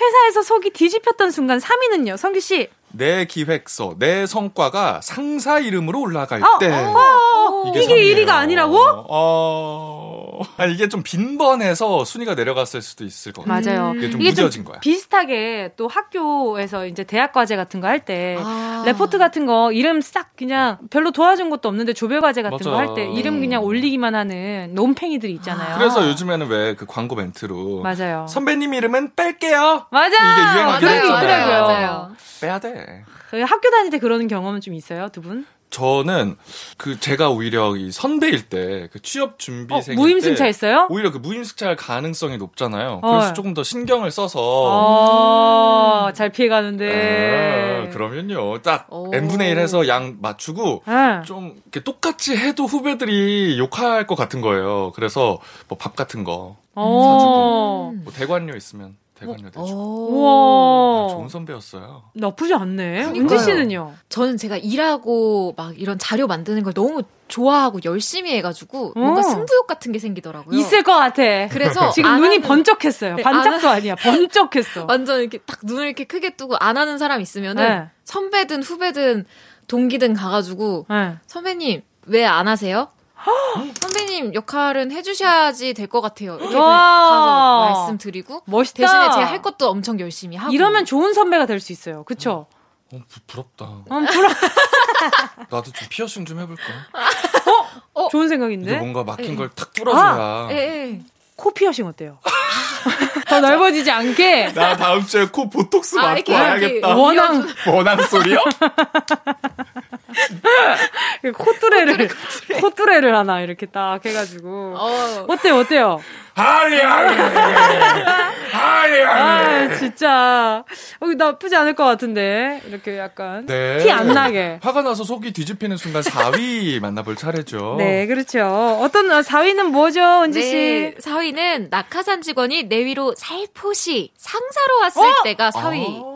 회사에서 속이 뒤집혔던 순간 3위는요, 성규 씨. 내 기획서, 내 성과가 상사 이름으로 올라갈 어, 때. 어, 이게 삼위예요. 1위가 아니라고? 어. 아, 이게 좀 빈번해서 순위가 내려갔을 수도 있을 것 같아요. 맞아요. 이게 좀 이게 좀 무뎌진 거야. 비슷하게 또 학교에서 이제 대학 과제 같은 거 할 때 아. 레포트 같은 거 이름 싹 그냥 별로 도와준 것도 없는데 조별 과제 같은. 거 할 때 이름 그냥 올리기만 하는 논팽이들이 있잖아요. 그래서 요즘에는 왜 그 광고 멘트로 맞아요. 선배님 이름은 뺄게요. 맞아. 이게 유행하기도 그런 게 했잖아요. 있더라고요. 맞아요. 빼야 돼. 그 학교 다닐 때 그러는 경험은 좀 있어요, 두 분? 저는 그 제가 오히려 이 선배일 때 그 취업 어, 준비생 무임승차 했어요? 오히려 그 무임승차 할 가능성이 높잖아요. 어. 그래서 조금 더 신경을 써서 어, 잘 아, 피해가는데. 그러면요. 딱 오. n분의 1 해서 양 맞추고 네. 좀 이렇게 똑같이 해도 후배들이 욕할 것 같은 거예요. 그래서 뭐 밥 같은 거, 어. 뭐 대관료 있으면 대관료 대주고. 우와. 아, 좋은 선배였어요. 나쁘지 않네. 은지 씨는요? 저는 제가 일하고 막 이런 자료 만드는 걸 너무 좋아하고 열심히 해가지고 뭔가 어. 승부욕 같은 게 생기더라고요. 있을 것 같아. 그래서 지금 안 눈이 하는- 번쩍했어요. 네, 반짝도 안 아니야. 번쩍했어. 완전 이렇게 딱 눈을 이렇게 크게 뜨고 안 하는 사람 있으면은 네. 선배든 후배든 동기든 가가지고 네. 선배님 왜 안 하세요? 선배님 역할은 해주셔야지 될 것 같아요. 이렇게 와. 가서 말씀드리고 멋있다. 대신에 제가 할 것도 엄청 열심히 하고 이러면 좋은 선배가 될 수 있어요. 그쵸? 어, 부, 부럽다. 음, 부러... 나도 좀 피어싱 좀 해볼까? 좋은 이게 생각인데? 뭔가 막힌 예. 걸탁 뚫어줘야. 예, 예. 코 피어싱 어때요? 더 넓어지지 않게 나 다음 주에 코 보톡스 아, 맞고 이렇게 와야겠다. 이렇게 원앙 원앙 소리요? 콧뚜레를 콧뚜레를 하나 이렇게 딱 해가지고 어, 어때요 어때요? 하리 하리 하리 하리. 아 진짜 어, 나쁘지 않을 것 같은데 이렇게 약간 네. 티안 나게. 화가 나서 속이 뒤집히는 순간 4위 만나볼 차례죠. 네 그렇죠. 어떤 4위는 뭐죠 은지 씨? 네, 4위는 낙하산 직원이 내 위로 살포시 상사로 왔을 어? 때가 4위.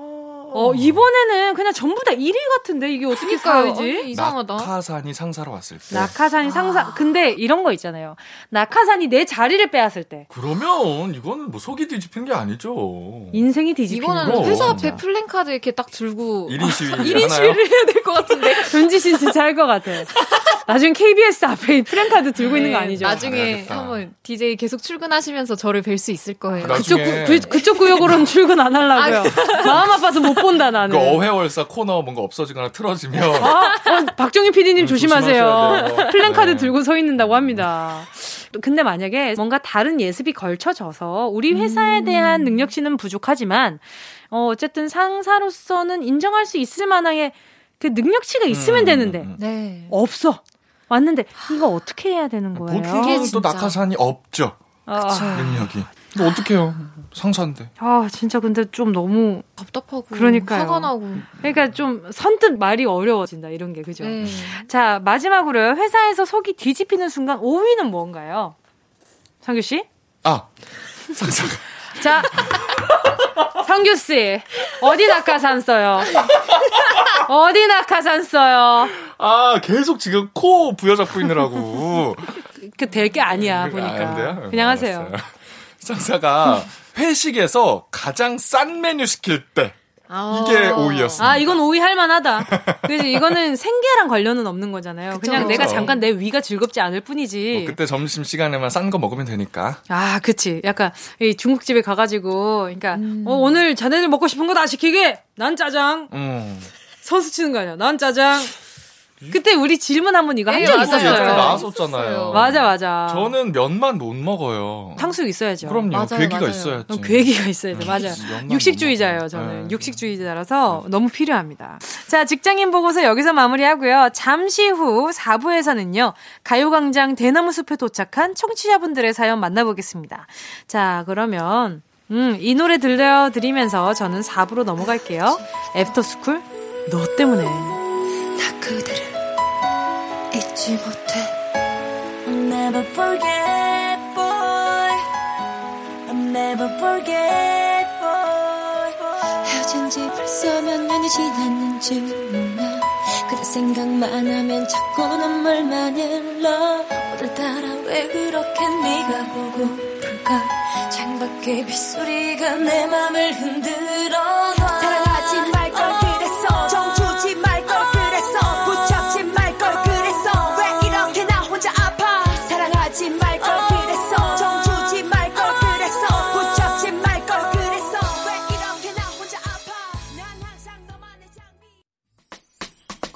어 이번에는 그냥 전부 다 1위 같은데 이게 어떻게 그러니까요. 4위지? 아니, 이상하다. 낙하산이 상사로 왔을 때. 낙하산이 상사 근데 이런 거 있잖아요. 낙하산이 내 자리를 빼앗을 때 그러면 이거는 뭐 속이 뒤집히는 게 아니죠. 인생이 이거는 거. 그럼. 회사 앞에 플랜카드 이렇게 딱 들고 1인 시위 1인 하나요? 시위를 해야 될 것 같은데. 은지 씨 진짜 할 것 같아. 나중에 KBS 앞에 프랭카드 들고 있는 거 네, 아니죠? 나중에 알아야겠다. 한번 DJ 계속 출근하시면서 저를 뵐 수 있을 거예요. 나- 그쪽 구, 그 쪽 구역으로는 출근 안 하려고요. 마음 아파서 못 본다 나는. 그 어회월사 코너 뭔가 없어지거나 틀어지면 아, 어, 박정희 PD님 음, 조심하세요. 플랜카드 네. 들고 서 있는다고 합니다. 근데 만약에 뭔가 다른 예습이 걸쳐져서 우리 회사에 대한 능력치는 부족하지만 어, 어쨌든 상사로서는 인정할 수 있을 만한의 그 능력치가 있으면 음, 되는데 음, 음. 네. 없어. 왔는데 이거 어떻게 해야 되는 거예요? 그게 보통은 또 진짜. 낙하산이 없죠. 아, 능력이. 근데 어떡해요. 상사인데. 아, 진짜 근데 좀 너무 답답하고 그러니까요. 화가 나고. 그러니까 좀 선뜻 말이 어려워진다 이런 게 그죠? 네. 자 마지막으로요 회사에서 속이 뒤집히는 순간 5위는 뭔가요? 상규 씨? 아, 상사가. 자 상규 씨 어디 낙하산 써요? 어디 낙하산 써요? 아, 계속 지금 코 부여잡고 있느라고. 그 될 게 아니야 아, 보니까 안 돼요? 그냥 하세요. 상사가 회식에서 가장 싼 메뉴 시킬 때 아. 이게 5위였습니다. 아 이건 5위 할 만하다. 그지 이거는 생계랑 관련은 없는 거잖아요. 그쵸, 그냥 내가 그쵸. 잠깐 내 위가 즐겁지 않을 뿐이지. 뭐 그때 점심 시간에만 싼 거 먹으면 되니까. 아, 그치. 약간, 이 중국집에 가가지고, 그러니까, 음. 어, 오늘 자네들 먹고 싶은 거 다 시키게! 난 짜장! 음. 선수 치는 거 아니야. 난 짜장! 그때 우리 질문 한번 이거 한 네, 적 맞아요. 있었어요. 나왔었잖아요. 맞아, 맞아. 저는 면만 못 먹어요. 탕수육 있어야죠. 그럼요. 맞아요, 괴기가 맞아요. 있어야지. 그럼 괴기가 있어야 돼. 음, 맞아. 육식주의자예요, 못 저는. 네. 육식주의자라서 너무 필요합니다. 자, 직장인 보고서 여기서 마무리하고요. 잠시 후 4부에서는요, 가요광장 대나무 숲에 도착한 청취자분들의 사연 만나보겠습니다. 자, 그러면, 음, 이 노래 들려드리면서 저는 4부로 넘어갈게요. 애프터스쿨, 너 때문에. 다 그대를 잊지 못해. I'll never forget boy. I'll never forget boy. 헤어진 지 벌써 몇 년이 지났는지 몰라 그대 생각만 하면 자꾸 눈물만 흘러. 오늘따라 왜 그렇게 네가 보고플까? 창밖에 빗소리가 내 맘을 흔들어 놔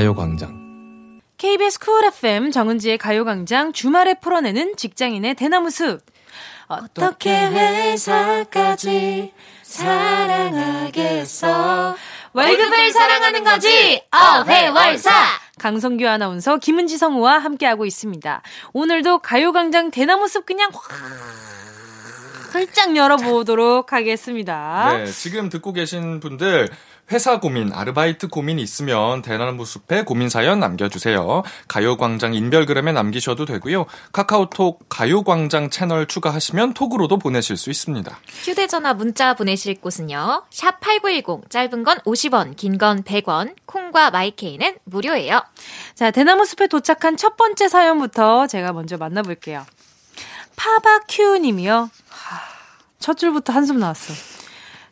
가요광장. KBS 쿨 FM 정은지의 가요광장 주말에 풀어내는 직장인의 대나무 숲. 어떻게 회사까지 사랑하겠어? 월급을 사랑하는 거지! 어회월사! 강성규 아나운서 김은지 성우와 함께하고 있습니다. 오늘도 가요광장 대나무 숲 그냥 확 활짝 열어보도록 하겠습니다. 네, 지금 듣고 계신 분들 회사 고민, 아르바이트 고민이 있으면 대나무 숲에 고민 사연 남겨주세요. 가요광장 인별그램에 남기셔도 되고요. 카카오톡 가요광장 채널 추가하시면 톡으로도 보내실 수 있습니다. 휴대전화 문자 보내실 곳은요. 샵 8910 짧은 건 50원, 긴 건 100원, 콩과 마이케이는 무료예요. 자, 대나무 숲에 도착한 첫 번째 사연부터 제가 먼저 만나볼게요. 파바큐 님이요. 하, 첫 줄부터 한숨 나왔어.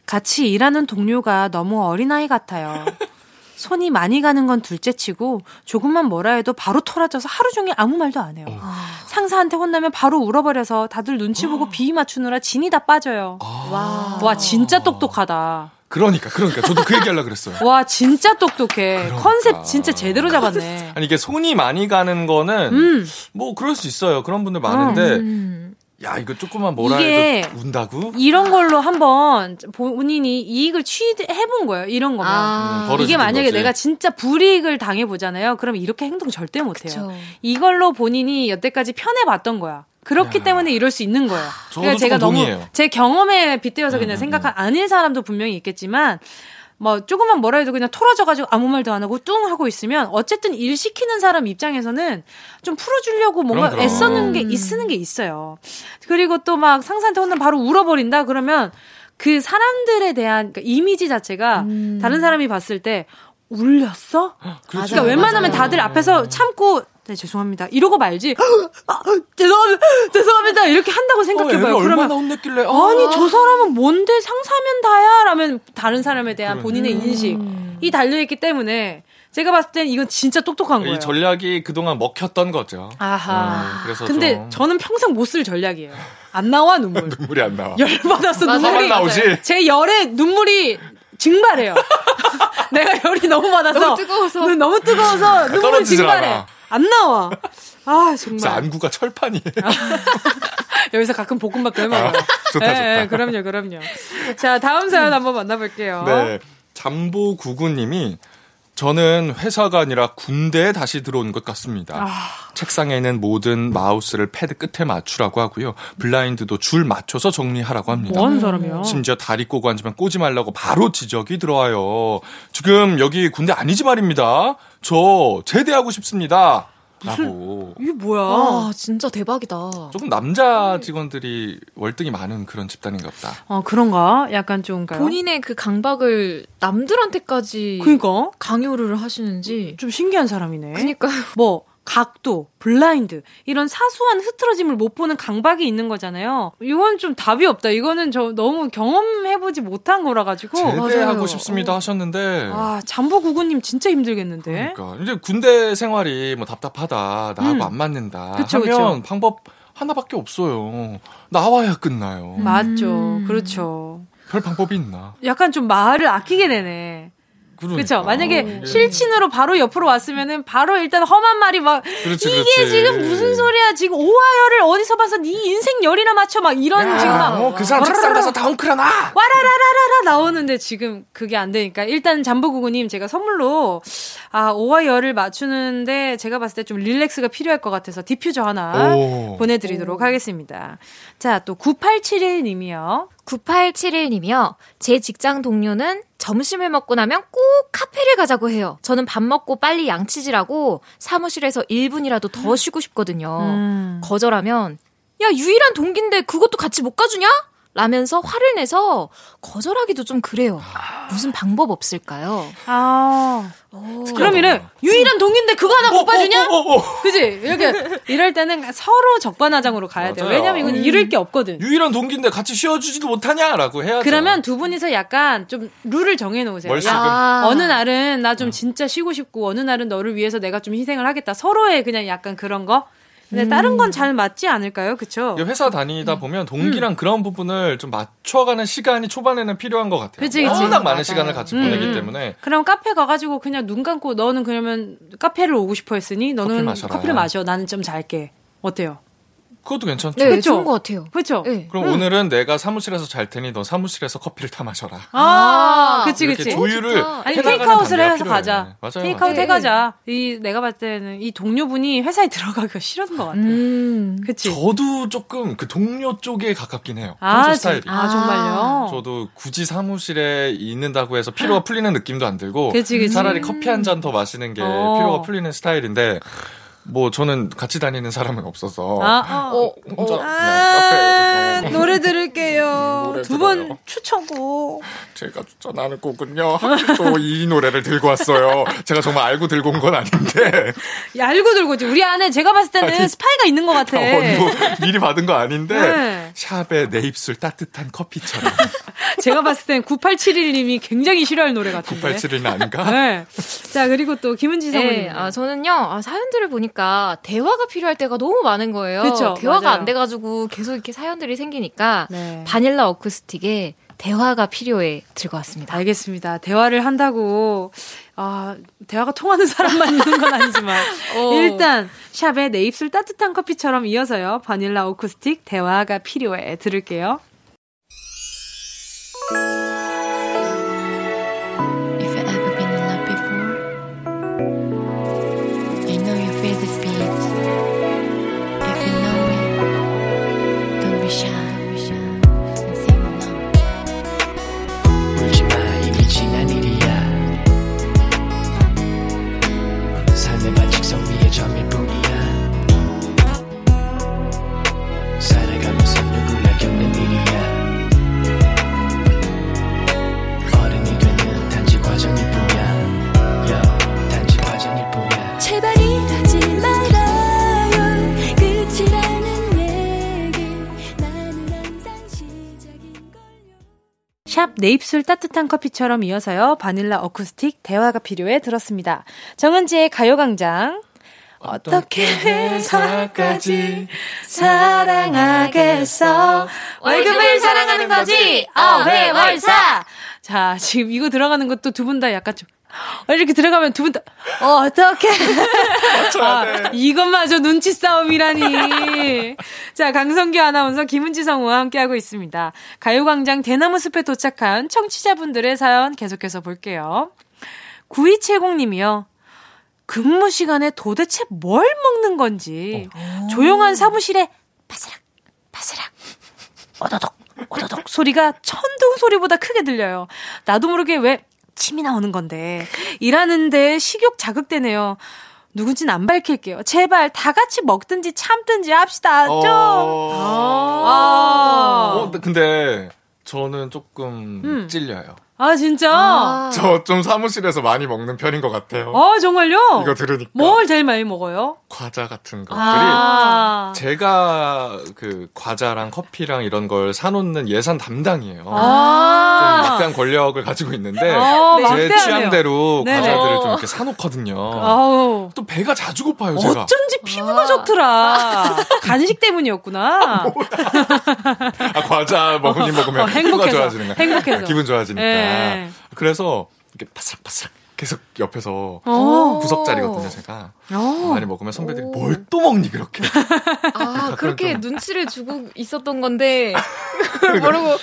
같이 일하는 동료가 너무 어린아이 같아요. 손이 많이 가는 건 둘째 치고 조금만 뭐라 해도 바로 토라져서 하루 종일 아무 말도 안 해요. 상사한테 혼나면 바로 울어버려서 다들 눈치 보고 비위 맞추느라 진이 다 빠져요. 와. 와, 진짜 똑똑하다. 그러니까, 그러니까. 저도 그 얘기 하려고 그랬어요. 와, 진짜 똑똑해. 그러니까. 컨셉 진짜 제대로 잡았네. 아니, 이게 손이 많이 가는 거는, 음. 뭐, 그럴 수 있어요. 그런 분들 많은데, 음. 야, 이거 조금만 뭐라 이게 해도 운다고? 이런 걸로 한번 본인이 이익을 취해 본 거예요. 이런 거면. 아. 음, 벌어지는 이게 만약에 거지. 내가 진짜 불이익을 당해 보잖아요. 그럼 이렇게 행동 절대 못 해요. 그쵸. 이걸로 본인이 여태까지 편해 봤던 거야. 그렇기 야. 때문에 이럴 수 있는 거예요. 그러니까 제가 조금 너무 동의해요. 제 경험에 빗대어서 그냥 음, 음, 생각한 아닐 사람도 분명히 있겠지만 뭐 조금만 뭐라 해도 그냥 토라져가지고 아무 말도 안 하고 뚱 하고 있으면 어쨌든 일 시키는 사람 입장에서는 좀 풀어주려고 뭔가 그럼, 그럼. 애쓰는 게 쓰는 게 있어요. 그리고 또 막 상사한테 혼나면 바로 울어버린다 그러면 그 사람들에 대한 그러니까 이미지 자체가 음. 다른 사람이 봤을 때 울렸어? 그렇지. 그러니까 웬만하면 맞아요. 다들 앞에서 참고 네 죄송합니다 이러고 말지 아, 죄송합니다 죄송합니다 이렇게 한다고 어, 생각해봐요. 얼마나 그러면 혼냈길래, 어, 아니 저 사람은 뭔데 상사면 다야 라면 다른 사람에 대한 본인의 인식이 달려있기 때문에 제가 봤을 땐 이건 진짜 똑똑한 거예요. 이 전략이 그동안 먹혔던 거죠. 아하. 어, 그래서 근데 좀 저는 평생 못 쓸 전략이에요. 안 나와 눈물. 눈물이 안 나와. 열받아서 맞아요, 눈물이. 나오지? 제 열에 눈물이 증발해요. 내가 열이 너무 많아서 너무 뜨거워서. 눈 너무 뜨거워서 눈물이 증발해. 않아. 안 나와. 아 정말 안구가 철판이에요. 여기서 가끔 볶음밥도 해 먹어요. 아, 좋다, 좋다. 그럼요, 그럼요. 자 다음 사연 한번 만나볼게요. 네. 잠보구구님이 저는 회사가 아니라 군대에 다시 들어온 것 같습니다. 아. 책상에 있는 모든 마우스를 패드 끝에 맞추라고 하고요. 블라인드도 줄 맞춰서 정리하라고 합니다. 뭐 하는 사람이야? 심지어 다리 꼬고 앉으면 꼬지 말라고 바로 지적이 들어와요. 지금 여기 군대 아니지 말입니다. 저 제대하고 싶습니다. 라고. 이게 뭐야? 와, 진짜 대박이다. 조금 남자 직원들이 월등히 많은 그런 집단인가 보다. 어 그런가? 약간 좀? 본인의 그 강박을 남들한테까지 그니까 강요를 하시는지. 좀 신기한 사람이네. 그니까 뭐 각도, 블라인드 이런 사소한 흐트러짐을 못 보는 강박이 있는 거잖아요. 이건 좀 답이 없다. 이거는 저 너무 경험해보지 못한 거라 가지고. 제대하고. 싶습니다 하셨는데. 아 잠보구구님 진짜 힘들겠는데. 그러니까 이제 군대 생활이 뭐 답답하다 나하고 음. 안 맞는다 그쵸, 하면 그쵸. 방법 하나밖에 없어요. 나와야 끝나요. 맞죠. 음. 그렇죠. 별 방법이 있나? 약간 좀 말을 아끼게 되네. 그러니까. 그렇죠. 만약에 이게- 실친으로 바로 옆으로 왔으면은 바로 일단 험한 말이 막 그렇지, 이게 그렇지. 지금 무슨 소리야? 지금 오하열을 어디서 봐서 네 인생 열이나 맞춰 막 이런 지금 막 어, 그 사람 책상 가서 다운크라나. 와라라라라라 나오는데 지금 그게 안 되니까 일단 잠보구구님 제가 선물로 아 오와 열을 맞추는데 제가 봤을 때 좀 릴렉스가 필요할 것 같아서 디퓨저 하나 오. 보내드리도록 하겠습니다. 자 또 9871님이요. 9871님이요. 제 직장 동료는 점심을 먹고 나면 꼭 카페를 가자고 해요. 저는 밥 먹고 빨리 양치질하고 사무실에서 1분이라도 더 쉬고 싶거든요. 음. 거절하면 야 유일한 동기인데 그것도 같이 못 가주냐? 라면서 화를 내서 거절하기도 좀 그래요. 무슨 방법 없을까요? 아. 그럼 이래. 유일한 동인데 그거 하나 못 봐주냐? 그지? 이렇게, 이럴 때는 서로 적반하장으로 가야 돼요. 왜냐면 이건 잃을 게 없거든. 유일한 동기인데 같이 쉬어주지도 못하냐라고 해야죠. 그러면 두 분이서 약간 좀 룰을 정해놓으세요. 야, 아. 어느 날은 나 좀 진짜 쉬고 싶고, 어느 날은 너를 위해서 내가 좀 희생을 하겠다. 서로의 그냥 약간 그런 거? 근데 다른 건 잘 맞지 않을까요? 그쵸? 회사 다니다 음. 보면 동기랑 그런 부분을 좀 맞춰가는 시간이 초반에는 필요한 것 같아요. 그치, 그치. 워낙 많은 맞아요. 시간을 같이 음, 보내기 음. 때문에 그럼 카페 가가지고 그냥 눈 감고 너는 그러면 카페를 오고 싶어 했으니 너는 커피 마셔라. 커피를 마셔. 나는 좀 잘게. 어때요? 그것도 괜찮죠. 네, 그쵸? 좋은 것 같아요. 그쵸? 네. 그럼 오늘은 내가 사무실에서 잘 테니 너 사무실에서 커피를 타 마셔라. 아, 그치, 이렇게 그치. 조율을 좋다. 아니, 테이크아웃을 해서. 가자. 맞아요. 테이크아웃 네. 해가자. 이, 내가 봤을 때는 이 동료분이 회사에 들어가기가 싫은 것 같아. 음. 그치? 저도 조금 그 동료 쪽에 가깝긴 해요. 아, 스타일이. 아, 정말요? 저도 굳이 사무실에 있는다고 해서 피로가 풀리는 느낌도 안 들고 그치, 그치. 차라리 커피 한 잔 더 마시는 게 어. 피로가 풀리는 스타일인데 뭐 저는 같이 다니는 사람은 없어서 아, 어. 혼자 아, 그냥 카페에서 노래 들을게 요. 노래 두번 들어요. 추천곡. 제가 추천하는 곡은요. 또이 노래를 들고 왔어요. 제가 정말 알고 들고 온 건 아닌데 야, 알고 들고 오지. 우리 안에 제가 봤을 때는 아니, 스파이가 있는 것 같아. 원고 미리 받은 거 아닌데 네. 샵에 내 입술 따뜻한 커피처럼 제가 봤을 땐 9871님이 굉장히 싫어할 노래 같은데. 987은 아닌가? 네. 자, 그리고 또 김은지 네, 성우님. 아, 저는요, 아, 사연들을 보니까 대화가 필요할 때가 너무 많은 거예요. 그쵸, 대화가 맞아요. 안 돼가지고 계속 이렇게 사연들이 생기니까 네. 바닐라 어쿠스틱에 대화가 필요해 들고 왔습니다. 알겠습니다. 대화를 한다고, 아, 대화가 통하는 사람만 있는 건 아니지만. 어. 일단, 샵에 내 입술 따뜻한 커피처럼 이어서요. 바닐라 오쿠스틱 대화가 필요해. 들을게요. 샵 내 입술 따뜻한 커피처럼 이어서요. 바닐라 어쿠스틱 대화가 필요해 들었습니다. 정은지의 가요광장. 어떻게 회사까지 사랑하겠어? 월급을 사랑하는 거지. 어회월사. 자, 지금 이거 들어가는 것도 두 분 다 약간 좀 어, 이렇게 들어가면 두 분 다 어떻게 아, 이것마저 눈치 싸움이라니. 자, 강성규 아나운서 김은지 성우와 함께하고 있습니다. 가요광장 대나무 숲에 도착한 청취자분들의 사연 계속해서 볼게요. 9270님이요. 근무 시간에 도대체 뭘 먹는 건지 조용한 사무실에 바스락 바스락 오도독 오도독 소리가 천둥 소리보다 크게 들려요. 나도 모르게 왜 침이 나오는 건데 일하는데 식욕 자극되네요. 누군진 안 밝힐게요. 제발 다 같이 먹든지 참든지 합시다. 좀. 아. 어, 근데 저는 조금 음. 찔려요. 아 진짜? 저좀 사무실에서 많이 먹는 편인 것 같아요. 어 정말요? 이거 들으니까 뭘 제일 많이 먹어요? 과자 같은 것들이 아. 제가 그 과자랑 커피랑 이런 걸 사놓는 예산 담당이에요. 좀 아. 막대한 권력을 가지고 있는데 어, 제 막대하네요. 취향대로 네네. 과자들을 좀 이렇게 사놓거든요. 아우. 또 배가 자주 고파요, 제가. 어쩐지 피부가 좋더라. 간식 때문이었구나. 아, 과자 먹으니 먹으면 어, 행복해서. 피부가 좋아지는 거야. 행복해서. 기분 좋아지니까. 예. 그래서 이렇게 바삭바삭 계속 옆에서 어. 구석자리거든요, 제가. 어. 많이 먹으면 선배들이 뭘 또 먹니, 그렇게. 아, 그렇게 좀- 눈치를 주고 있었던 건데, 모르고.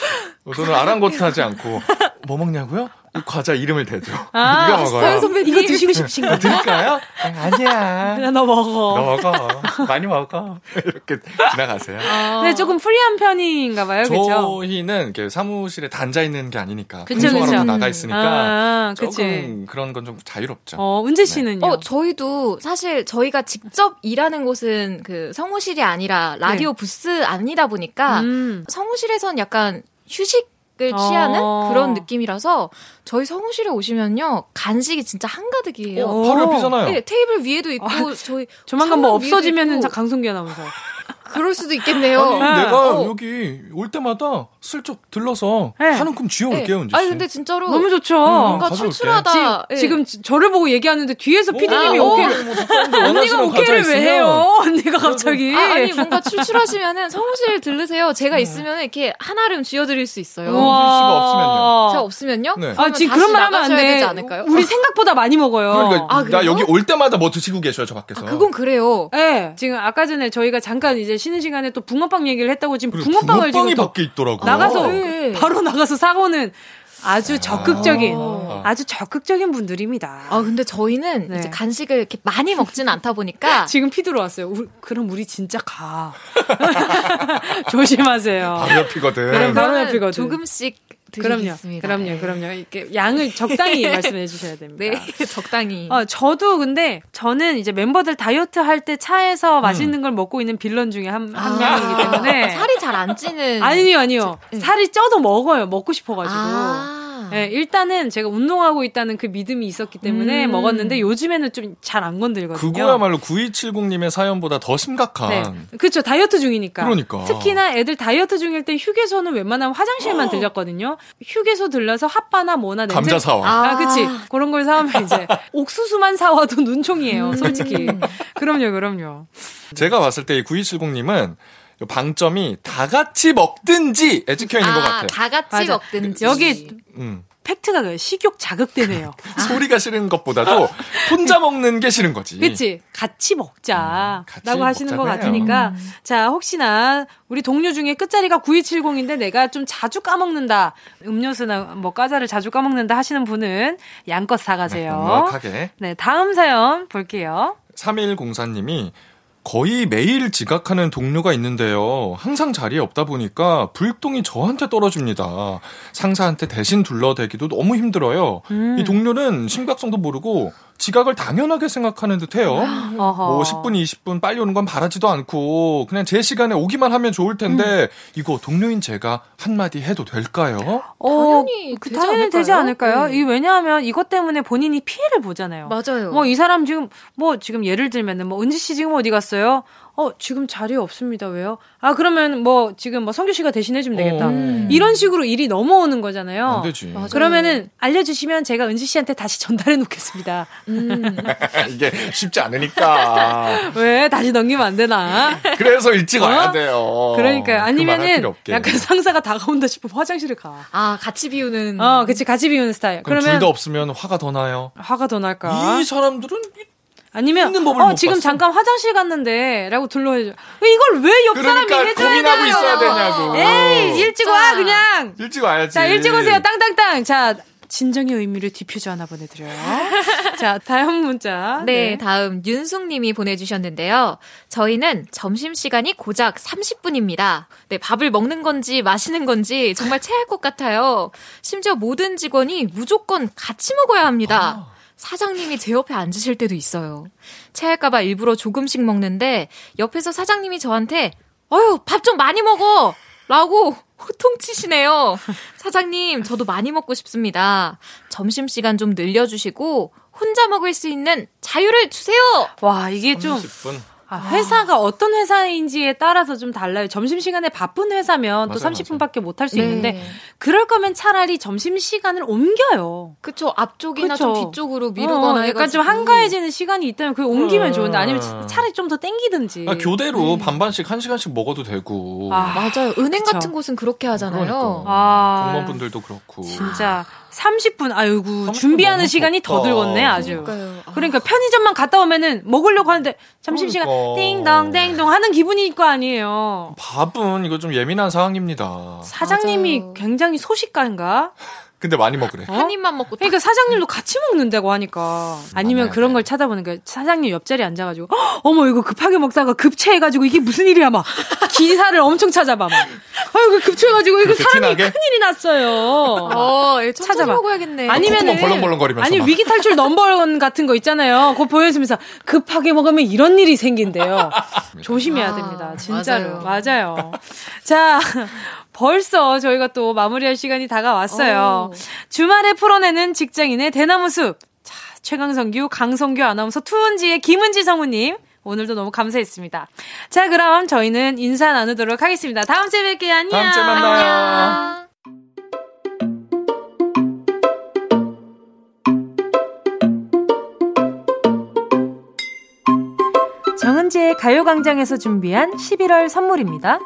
저는 아랑곳하지 않고, 뭐 먹냐고요? 이 과자 이름을 대죠. 아, 이거 먹어요. 서현 선배님 이거 드시고 싶으신가? 드릴까요? 아, 아니야. 그냥 너 먹어. 너 먹어. 많이 먹어. 이렇게 지나가세요. 네, 조금 프리한 편인가 봐요. 그렇죠? 저희는 이렇게 사무실에 다 앉아 있는 게 아니니까 그쵸, 그쵸. 다 나가 있으니까 아, 그치. 조금 그런 건 좀 자유롭죠. 어, 은재 씨는요? 어, 저희도 사실 저희가 직접 일하는 곳은 그 성우실이 아니라 라디오 부스 아니다 보니까 네. 음. 성우실에선 약간 휴식 을 취하는 어. 그런 느낌이라서 저희 성우실에 오시면요 간식이 진짜 한가득이에요. 어, 바로 옆이잖아요. 네, 테이블 위에도 있고 저희 조만간 뭐 없어지면은 있고 자 강성기 아나운서. 그럴 수도 있겠네요. 아니, 네. 내가 어. 여기 올 때마다 슬쩍 들러서 네. 한 움큼 쥐어올게요, 네. 은지 씨. 아니 근데 진짜로 너무 좋죠. 뭔가 가져올게. 출출하다. 지, 예. 지금 지- 저를 보고 얘기하는데 뒤에서 피디님이 아, 오케이를 뭐 언니가 오케이를 왜 해요? 언니가 갑자기. 아, 아니 뭔가 출출하시면은 성우실 들르세요. 제가 있으면 이렇게 한아름 쥐어드릴 수 있어요. 우와. 씨가 없으면요? 제가 없으면요? 네. 아, 지금 그런 말 하면 안 돼. 되지 않을까요? 우리 생각보다 많이 먹어요. 그러니까 아, 나 그래요? 여기 올 때마다 뭐 드시고 계셔요, 저 밖에서. 아, 그건 그래요. 네, 지금 아까 전에 저희가 잠깐 이제 쉬는 시간에 또 붕어빵 얘기를 했다고 지금 붕어빵을 붕어빵이 지금 또 밖에 있더라고요. 나가서 네. 바로 나가서 사고는 아주 적극적인 아. 아주 적극적인 분들입니다. 아 근데 저희는 네. 이제 간식을 이렇게 많이 먹지는 않다 보니까 지금 피 들어왔어요. 우- 그럼 우리 진짜 가. 조심하세요. 바로 옆이거든. 그럼 바로 옆이거든. 조금씩. 드리겠습니다. 그럼요. 네. 그럼요. 이렇게 양을 적당히 말씀해 주셔야 됩니다. 네, 적당히. 어, 저도 근데 저는 이제 멤버들 다이어트 할 때 차에서 맛있는 걸 먹고 있는 빌런 중에 한, 한 명이기 때문에. 살이 잘 안 찌는. 아니요, 아니요. 네. 살이 쪄도 먹어요. 먹고 싶어가지고. 아. 네, 일단은 제가 운동하고 있다는 그 믿음이 있었기 때문에 음. 먹었는데 요즘에는 좀 잘 안 건들거든요. 그거야말로 9270님의 사연보다 더 심각한. 네. 그렇죠. 다이어트 중이니까. 그러니까. 특히나 애들 다이어트 중일 때 휴게소는 웬만하면 어. 화장실만 들렸거든요. 휴게소 들러서 핫바나 뭐나 냄새. 감자 사와. 아, 아. 그치. 그런 걸 사오면 이제 옥수수만 사와도 눈총이에요, 음. 솔직히. 그럼요, 그럼요. 제가 봤을 때 이 9270님은 방점이 다 같이 먹든지에 찍혀 있는 것 아, 같아. 다 같이 맞아. 먹든지. 여기 음. 팩트가 그래요. 식욕 자극되네요. 소리가 싫은 것보다도 혼자 먹는 게 싫은 거지. 그치? 같이 먹자. 음, 같이 라고 하시는 것. 같으니까. 자, 혹시나 우리 동료 중에 끝자리가 9270인데 내가 좀 자주 까먹는다. 음료수나 뭐 과자를 자주 까먹는다 하시는 분은 양껏 사가세요. 넉넉하게. 네, 다음 사연 볼게요. 3104님이 거의 매일 지각하는 동료가 있는데요. 항상 자리에 없다 보니까 불똥이 저한테 떨어집니다. 상사한테 대신 둘러대기도 너무 힘들어요. 음. 이 동료는 심각성도 모르고 지각을 당연하게 생각하는 듯해요. 어허. 뭐 10분, 20분 빨리 오는 건 바라지도 않고 그냥 제 시간에 오기만 하면 좋을 텐데 음. 이거 동료인 제가 한마디 해도 될까요? 당연히 그 되지 당연히 되지 않을까요? 않을까요? 네. 이 왜냐하면 이것 때문에 본인이 피해를 보잖아요. 맞아요. 뭐 이 사람 지금 뭐 지금 예를 들면은 뭐 은지 씨 지금 어디 갔어요? 어 지금 자리에 없습니다. 왜요? 아 그러면 뭐 지금 뭐 성규 씨가 대신해 주면 되겠다. 어. 이런 식으로 일이 넘어오는 거잖아요. 안 되지. 맞아요. 그러면은 알려 주시면 제가 은지 씨한테 다시 전달해 놓겠습니다. 음. 이게 쉽지 않으니까. 왜 다시 넘기면 안 되나? 그래서 일찍 어? 와야 돼요. 그러니까 그 아니면은. 약간 상사가 다가온다 싶으면 화장실을 가. 아, 같이 비우는. 어, 그치 같이 비우는 스타일. 그럼 그러면 둘 다 없으면 화가 더 나요. 화가 더 날까? 이 사람들은 아니면 있는 법을 어못 지금 봤어. 잠깐 화장실 갔는데라고 둘러해줘. 이걸 왜 옆 사람이 그러니까 해줘야 고민하고 되냐고. 있어야 되냐고. 에이 일찍 와. 그냥. 일찍 와야지. 자 일찍 오세요 땅땅땅. 자 진정의 의미로 디퓨저 하나 보내드려요. 자 다음 문자. 네, 다음 윤숙님이 보내주셨는데요. 저희는 점심시간이 고작 30분입니다. 네, 밥을 먹는 건지 마시는 건지 정말 체할 것 같아요. 심지어 모든 직원이 무조건 같이 먹어야 합니다. 사장님이 제 옆에 앉으실 때도 있어요. 체할까봐 일부러 조금씩 먹는데 옆에서 사장님이 저한테 어휴 밥 좀 많이 먹어 라고 호통치시네요. 사장님 저도 많이 먹고 싶습니다. 점심시간 좀 늘려주시고 혼자 먹을 수 있는 자유를 주세요. 와 이게 좀 30분. 아, 회사가 어떤 회사인지에 따라서 좀 달라요. 점심시간에 바쁜 회사면 또 맞아요, 30분밖에 못 할 수 네. 있는데 그럴 거면 차라리 점심시간을 옮겨요. 그쵸 앞쪽이나 그쵸. 좀 뒤쪽으로 미루거나 어, 약간 해가지고. 좀 한가해지는 시간이 있다면 그걸 옮기면 음. 좋은데 아니면 차- 차라리 좀 더 땡기든지. 아, 교대로 반반씩 한 시간씩 먹어도 되고. 아, 맞아요. 은행 그쵸. 같은 곳은 그렇게 하잖아요. 그러니까. 아. 공무원분들도 그렇고. 진짜 30분 아이고 30분 준비하는 시간이 더 덥다. 들었네 아주. 그러니까요. 아. 그러니까 편의점만 갔다 오면은 먹으려고 하는데 점심시간 그러니까. 띵동 땡동 하는 기분일 거 아니에요. 밥은 이거 좀 예민한 상황입니다. 사장님이 맞아요. 굉장히 소식가인가? 근데 많이 먹으래. 한 입만 먹고 그러니까 사장님도 같이 먹는다고 하니까 아니면 맞아요. 그런 걸 찾아보는 거예요. 사장님 옆자리에 앉아가지고 "헉, 어머 이거 급하게 먹다가 급체해가지고 이게 무슨 일이야 막 기사를 엄청 찾아봐 막 아이고 급체해가지고 이거 사람이 티나게? 큰일이 났어요. 어, 예, 찾아봐. 먹어야겠네. 아니면은 콧구멍 벌렁벌렁거리면서 아니 막. 위기 탈출 넘버원 같은 거 있잖아요. 그거 보여주면서 급하게 먹으면 이런 일이 생긴대요. 조심해야 아, 됩니다. 진짜로 맞아요. 맞아요. 자. 벌써 저희가 또 마무리할 시간이 다가왔어요. 오. 주말에 풀어내는 직장인의 대나무 숲. 자, 최강성규, 강성규 아나운서, 투은지의 김은지 성우님. 오늘도 너무 감사했습니다. 자, 그럼 저희는 인사 나누도록 하겠습니다. 다음 주에 뵐게요. 안녕. 다음 주에 만나요. 정은지의 가요광장에서 준비한 11월 선물입니다.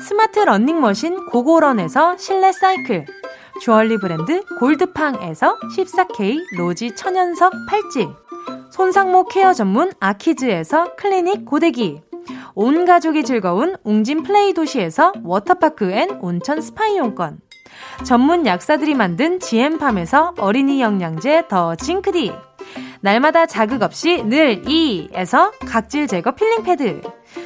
스마트 러닝머신 고고런에서 실내 사이클, 주얼리 브랜드 골드팡에서 14K 로지 천연석 팔찌, 손상모 케어 전문 아키즈에서 클리닉 고데기, 온 가족이 즐거운 웅진 플레이 도시에서 워터파크 and 온천 스파 이용권, 전문 약사들이 만든 지엠팜에서 어린이 영양제 더 징크디, 날마다 자극 없이 늘 이에서 각질 제거 필링 패드,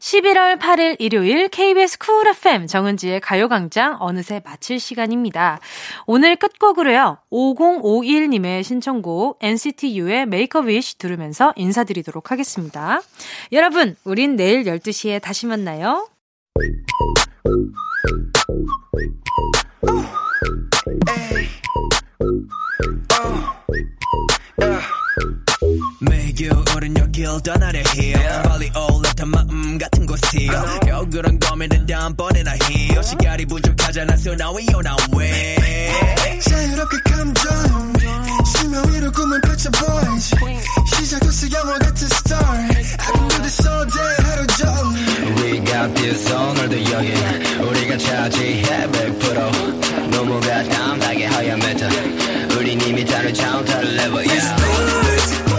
11월 8일 일요일 KBS 쿨 FM 정은지의 가요광장 어느새 마칠 시간입니다. 오늘 끝곡으로요. 5051님의 신청곡 NCT U의 Make a Wish 들으면서 인사드리도록 하겠습니다. 여러분, 우린 내일 12시에 다시 만나요. 매일 우린 여길 떠나려 해 빨리 올라탄 마음 같은 곳이요 겨우 그런 고민을 다음번에나 해요 시간이 부족하잖아 so now we on our way 자유롭게 감정 심야 위로 꿈을 펼쳐 boys 시작됐어 영화 같은 story. I can do this all day 하루 종일 We got this 오늘도 여기. 우리가 차지해 100% 너무 가담하게 하얀 메타 우린 이미 다른 차원 다른 레벨 yeah. Let's